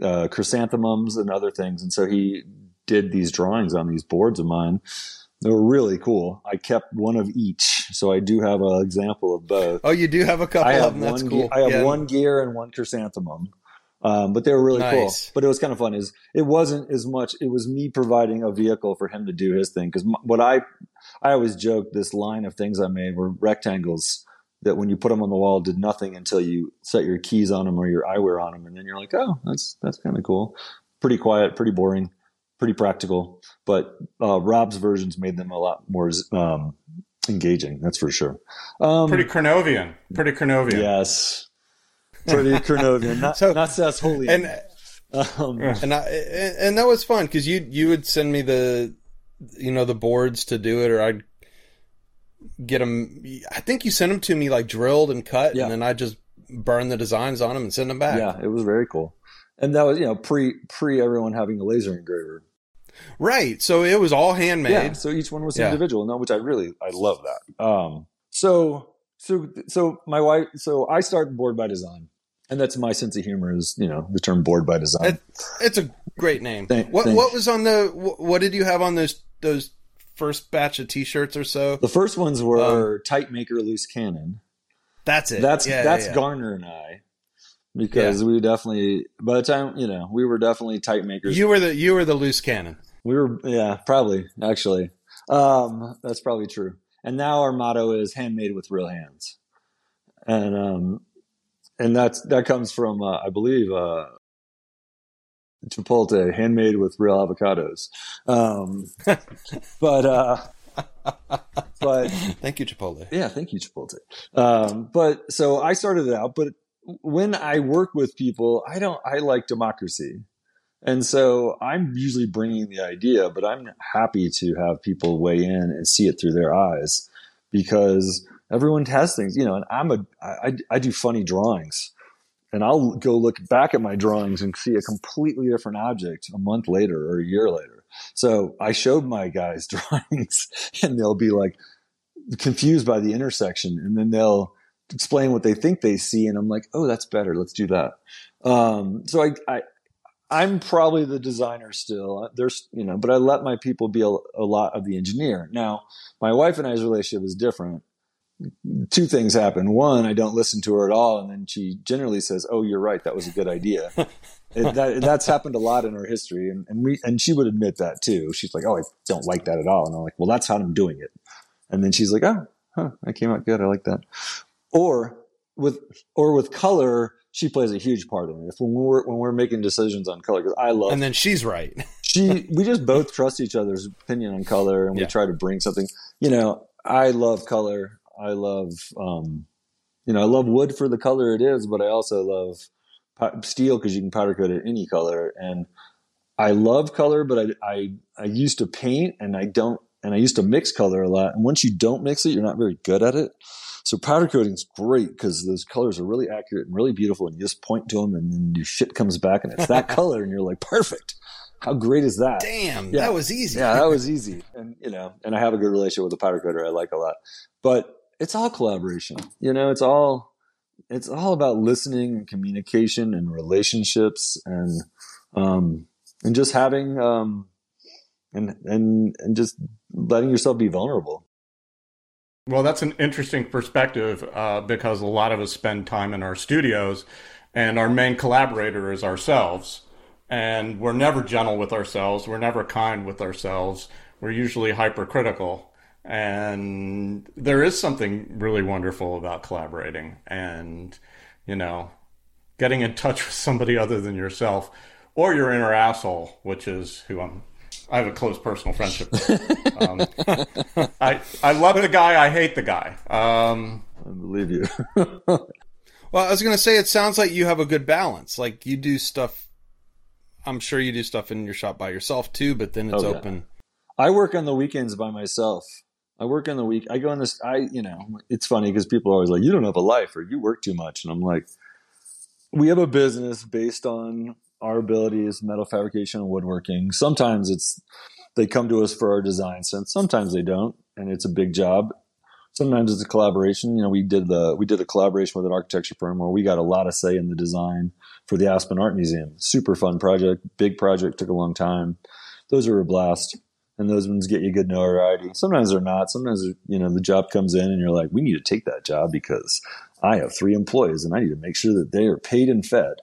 uh, chrysanthemums and other things. And so he did these drawings on these boards of mine. They were really cool. I kept one of each, so I do have an example of both. Oh, you do have a couple I have of them. That's one, cool. I have yeah. one gear and one chrysanthemum. Um, but they were really nice. cool. But it was kind of fun. Is it wasn't as much. It was me providing a vehicle for him to do his thing. Because what I, I always joke this line of things I made were rectangles that when you put them on the wall did nothing until you set your keys on them or your eyewear on them, and then you're like, oh, that's that's kind of cool. Pretty quiet, pretty boring, pretty practical. But uh, Rob's versions made them a lot more um, engaging. That's for sure. Um, pretty Kernovian. Pretty Kernovian. Yes. Pretty Kernovian. Not so, not Sassholian. And um, and I, and that was fun because you you would send me the you know the boards to do it, or I'd get them. I think you sent them to me like drilled and cut, yeah. and then I just burn the designs on them and send them back. Yeah, it was very cool. And that was you know pre pre everyone having a laser engraver. Right. So it was all handmade. Yeah. So each one was yeah. individual, no, which I really I love that. Um. So so so my wife. So I start board by design. And that's my sense of humor is, you know, the term board by design. It's a great name. Thank, what, what was on the, what did you have on those, those first batch of T-shirts or so? The first ones were um, Tight Maker Loose Cannon. That's it. That's yeah, that's yeah, yeah. Garner and I because we definitely by the time you know we were definitely tight makers. You were the you were the loose cannon. We were yeah probably actually um, that's probably true. And now our motto is handmade with real hands, and um, and that's that comes from uh, I believe uh, Chipotle, handmade with real avocados. Um, but uh, but thank you, Chipotle. Yeah, thank you, Chipotle. Um, but so I started it out, but when I work with people, I don't. I like democracy, and so I'm usually bringing the idea, but I'm happy to have people weigh in and see it through their eyes because everyone has things, you know. And I'm a I, I do funny drawings and I'll go look back at my drawings and see a completely different object a month later or a year later. So I showed my guys drawings and they'll be like confused by the intersection and then they'll explain what they think they see. And I'm like, oh, that's better. Let's do that. Um, so I, I, I'm probably the designer still. There's, you know, but I let my people be a, a lot of the engineer. Now, my wife and I's relationship is different two things happen. One, I don't listen to her at all, and then she generally says, "Oh, you're right. That was a good idea." it, that, that's happened a lot in our history, and, and we and she would admit that too. She's like, "Oh, I don't like that at all," and I'm like, "Well, that's how I'm doing it." And then she's like, "Oh, huh, I came out good. I like that." Or with or with color, she plays a huge part in it. If when we're when we're making decisions on color, because I love, and then she's right. she we just both trust each other's opinion on color, and we yeah. try to bring something. You know, I love color. I love, um, you know, I love wood for the color it is, but I also love steel because you can powder coat it any color. And I love color, but I, I, I used to paint and I don't, and I used to mix color a lot. And once you don't mix it, you're not very good at it. So powder coating is great because those colors are really accurate and really beautiful, and you just point to them, and then your shit comes back, and it's that color, and you're like, perfect. How great is that? Damn, yeah. that was easy. Yeah, that was easy. And you know, and I have a good relationship with the powder coater I like a lot. But it's all collaboration. You know, it's all it's all about listening and communication and relationships and um and just having um and and and just letting yourself be vulnerable. Well, that's an interesting perspective uh, because a lot of us spend time in our studios, and our main collaborator is ourselves. And we're never gentle with ourselves. We're never kind with ourselves. We're usually hypercritical. And there is something really wonderful about collaborating and, you know, getting in touch with somebody other than yourself or your inner asshole, which is who I'm I have a close personal friendship. Um, I I love the guy. I hate the guy. Um, I believe you. well, I was going to say it sounds like you have a good balance. Like you do stuff. I'm sure you do stuff in your shop by yourself too, but then it's oh, yeah. open. I work on the weekends by myself. I work on the week. I go in this. I you know it's funny because people are always like, "You don't have a life," or "You work too much," and I'm like, "We have a business based on our ability is metal fabrication and woodworking. Sometimes it's they come to us for our design sense. Sometimes they don't, and it's a big job. Sometimes it's a collaboration. You know, we did the we did a collaboration with an architecture firm where we got a lot of say in the design for the Aspen Art Museum. Super fun project, big project, took a long time. Those are a blast, and those ones get you good notoriety. Sometimes they're not. Sometimes you know the job comes in and you're like, we need to take that job because I have three employees and I need to make sure that they are paid and fed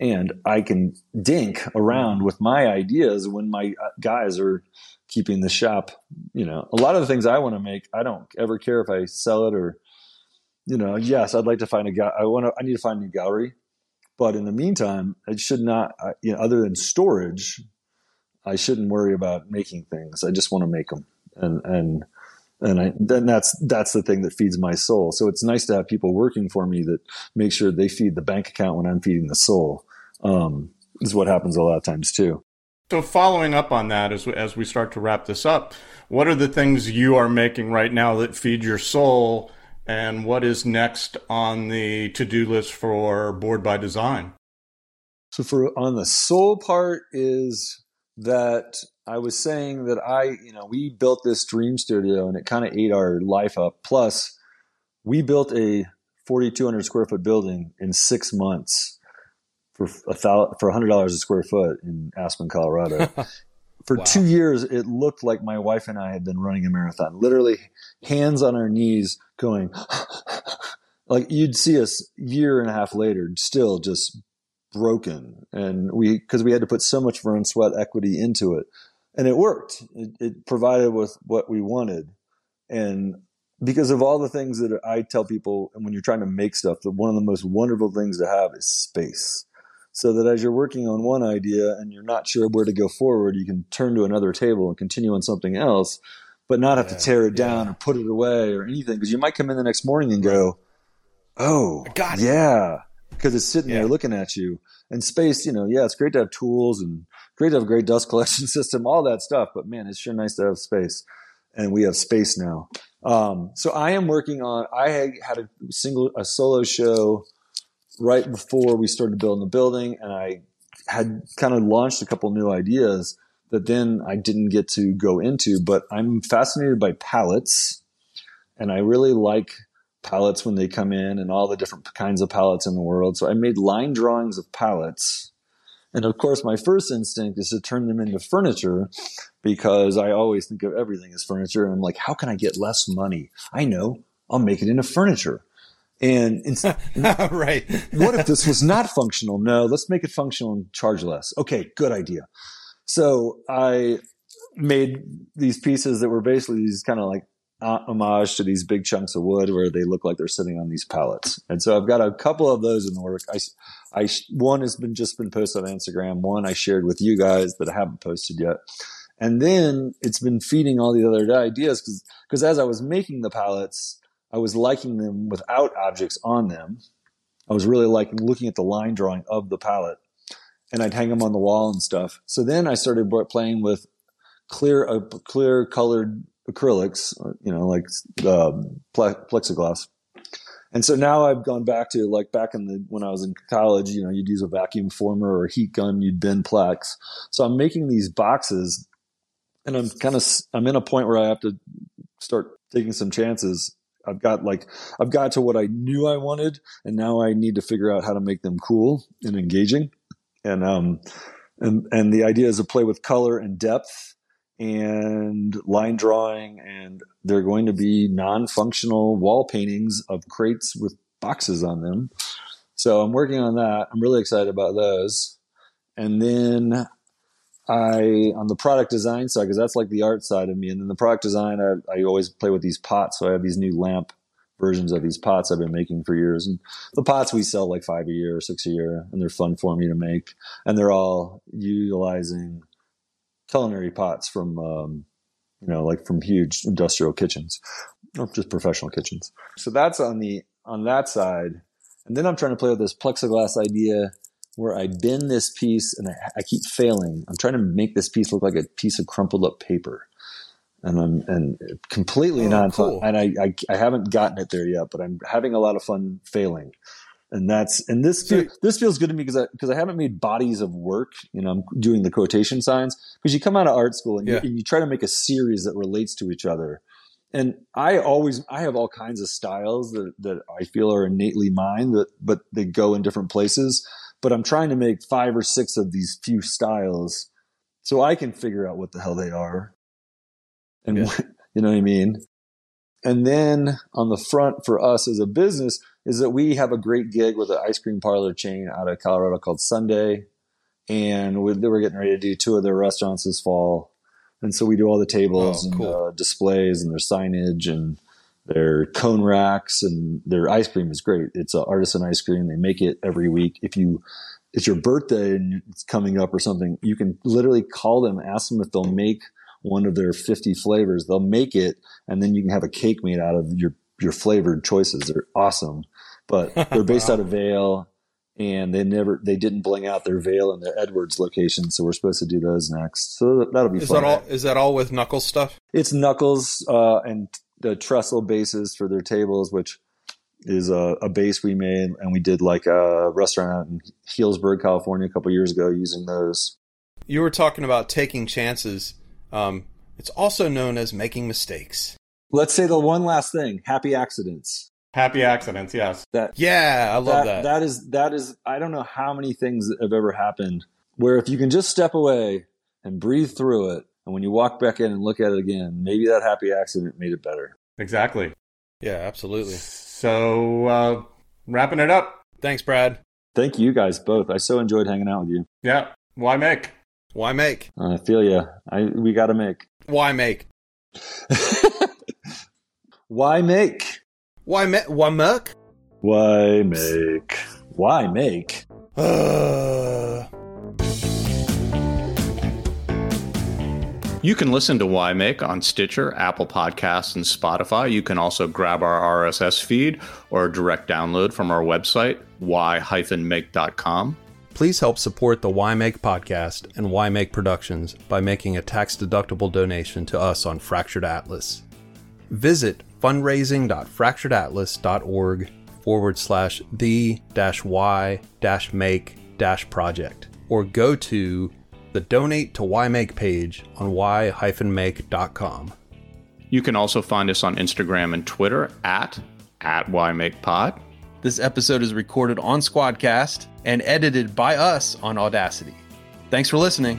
and I can dink around with my ideas when my uh, guys are keeping the shop. You know, a lot of the things I want to make, I don't ever care if I sell it or, you know, yes, I'd like to find a guy. I want to, I need to find a new gallery, but in the meantime, it should not, you know, other than storage, I shouldn't worry about making things. I just want to make them. And, and, and I, then that's that's the thing that feeds my soul. So it's nice to have people working for me that make sure they feed the bank account when I'm feeding the soul. Um, is what happens a lot of times too. So following up on that, as as we start to wrap this up, what are the things you are making right now that feed your soul, and what is next on the to do list for Board by Design? So for on the soul part is that I was saying that I, you know, we built this dream studio and it kind of ate our life up. Plus, we built a 4,200 square foot building in six months for a thousand, for a hundred dollars a square foot in Aspen, Colorado. for wow. two years, it looked like my wife and I had been running a marathon, literally hands on our knees going, like you'd see us year and a half later, still just broken. And we, cause we had to put so much of our own sweat equity into it and it worked. It, it provided with what we wanted, and because of all the things that I tell people, and when you're trying to make stuff, that one of the most wonderful things to have is space. So that as you're working on one idea and you're not sure where to go forward, you can turn to another table and continue on something else, but not have yeah, to tear it down yeah. or put it away or anything. Because you might come in the next morning and go, "Oh, got yeah," because it's sitting yeah. there looking at you. And space, you know, yeah, it's great to have tools and great to have a great dust collection system, all that stuff. But man, it's sure nice to have space, and we have space now. Um, so I am working on. I had a single, a solo show right before we started building the building, and I had kind of launched a couple new ideas that then I didn't get to go into. But I'm fascinated by pallets, and I really like pallets when they come in and all the different kinds of pallets in the world. So I made line drawings of pallets and of course, my first instinct is to turn them into furniture because I always think of everything as furniture. And I'm like, how can I get less money? I know, I'll make it into furniture. And right. what if this was not functional? No, let's make it functional and charge less. Okay, good idea. So I made these pieces that were basically these kind of like homage to these big chunks of wood where they look like they're sitting on these pallets. And so I've got a couple of those in the work. I, I, one has been just been posted on Instagram. One I shared with you guys that I haven't posted yet. And then it's been feeding all the other ideas because, because as I was making the pallets, I was liking them without objects on them. I was really liking looking at the line drawing of the palette, and I'd hang them on the wall and stuff. So then I started playing with clear, uh, clear colored acrylics, you know, like uh, plexiglass. And so now I've gone back to like back in the when I was in college, you know, you'd use a vacuum former or a heat gun, you'd bend Plex. So I'm making these boxes, and I'm kind of I'm in a point where I have to start taking some chances. I've got like I've got to what I knew I wanted, and now I need to figure out how to make them cool and engaging. And um, and and the idea is to play with color and depth and line drawing, and they're going to be non-functional wall paintings of crates with boxes on them. So I'm working on that. I'm really excited about those. And then I on the product design side because that's like the art side of me, and then the product design I, I always play with these pots. So I have these new lamp versions of these pots I've been making for years, and the pots we sell like five a year or six a year, and they're fun for me to make, and they're all utilizing culinary pots from um, you know like from huge industrial kitchens or just professional kitchens. So that's on the on that side, and then I'm trying to play with this plexiglass idea where I bend this piece and I, I, keep failing. I'm trying to make this piece look like a piece of crumpled up paper. And I'm and completely oh, non cool. And I, I, I haven't gotten it there yet, but I'm having a lot of fun failing. And that's and this so, this feels good to me because I because I haven't made bodies of work. You know, I'm doing the quotation signs because you come out of art school and, yeah. you, and you try to make a series that relates to each other and I always I have all kinds of styles that that I feel are innately mine that but they go in different places but I'm trying to make five or six of these few styles so I can figure out what the hell they are. And yeah. you know what I mean? And then on the front for us as a business is that we have a great gig with an ice cream parlor chain out of Colorado called Sundae, And we're, we're getting ready to do two of their restaurants this fall. And so we do all the tables oh, cool. and uh, displays and their signage and their cone racks and their ice cream is great. It's an artisan ice cream. They make it every week. If you it's your birthday and it's coming up or something, you can literally call them, ask them if they'll make one of their 50 flavors. They'll make it, and then you can have a cake made out of your your flavored choices. They're awesome, but they're based wow. out of Vail, and they never they didn't bling out their Vail and their Edwards location. So we're supposed to do those next. So that'll be is fun. That all, is that all with Knuckles stuff? It's Knuckles uh, and the trestle bases for their tables, which is a, a, base we made, and we did like a restaurant in Healdsburg, California, a couple years ago using those. You were talking about taking chances. Um, it's also known as making mistakes. Let's say the one last thing: happy accidents. Happy accidents, yes. That yeah, I love that, that. That is that is. I don't know how many things have ever happened where if you can just step away and breathe through it, and when you walk back in and look at it again, maybe that happy accident made it better. Exactly. Yeah, absolutely. So, uh, wrapping it up. Thanks, Brad. Thank you guys both. I so enjoyed hanging out with you. Yeah. Why make? Why make? I feel you. I we got to make. Why make? Why make? Why make? Why make? Why make? Why make? Uh... You can listen to Why Make on Stitcher, Apple Podcasts, and Spotify. You can also grab our RSS feed or direct download from our website, why-make.com. Please help support the Why Make podcast and Why Make Productions by making a tax-deductible donation to us on Fractured Atlas. Visit fundraising.fracturedatlas.org forward slash the dash y dash make dash project or go to the Donate to Why Make page on why-make.com. You can also find us on Instagram and Twitter at, at WhyMakePod. This episode is recorded on Squadcast and edited by us on Audacity. Thanks for listening.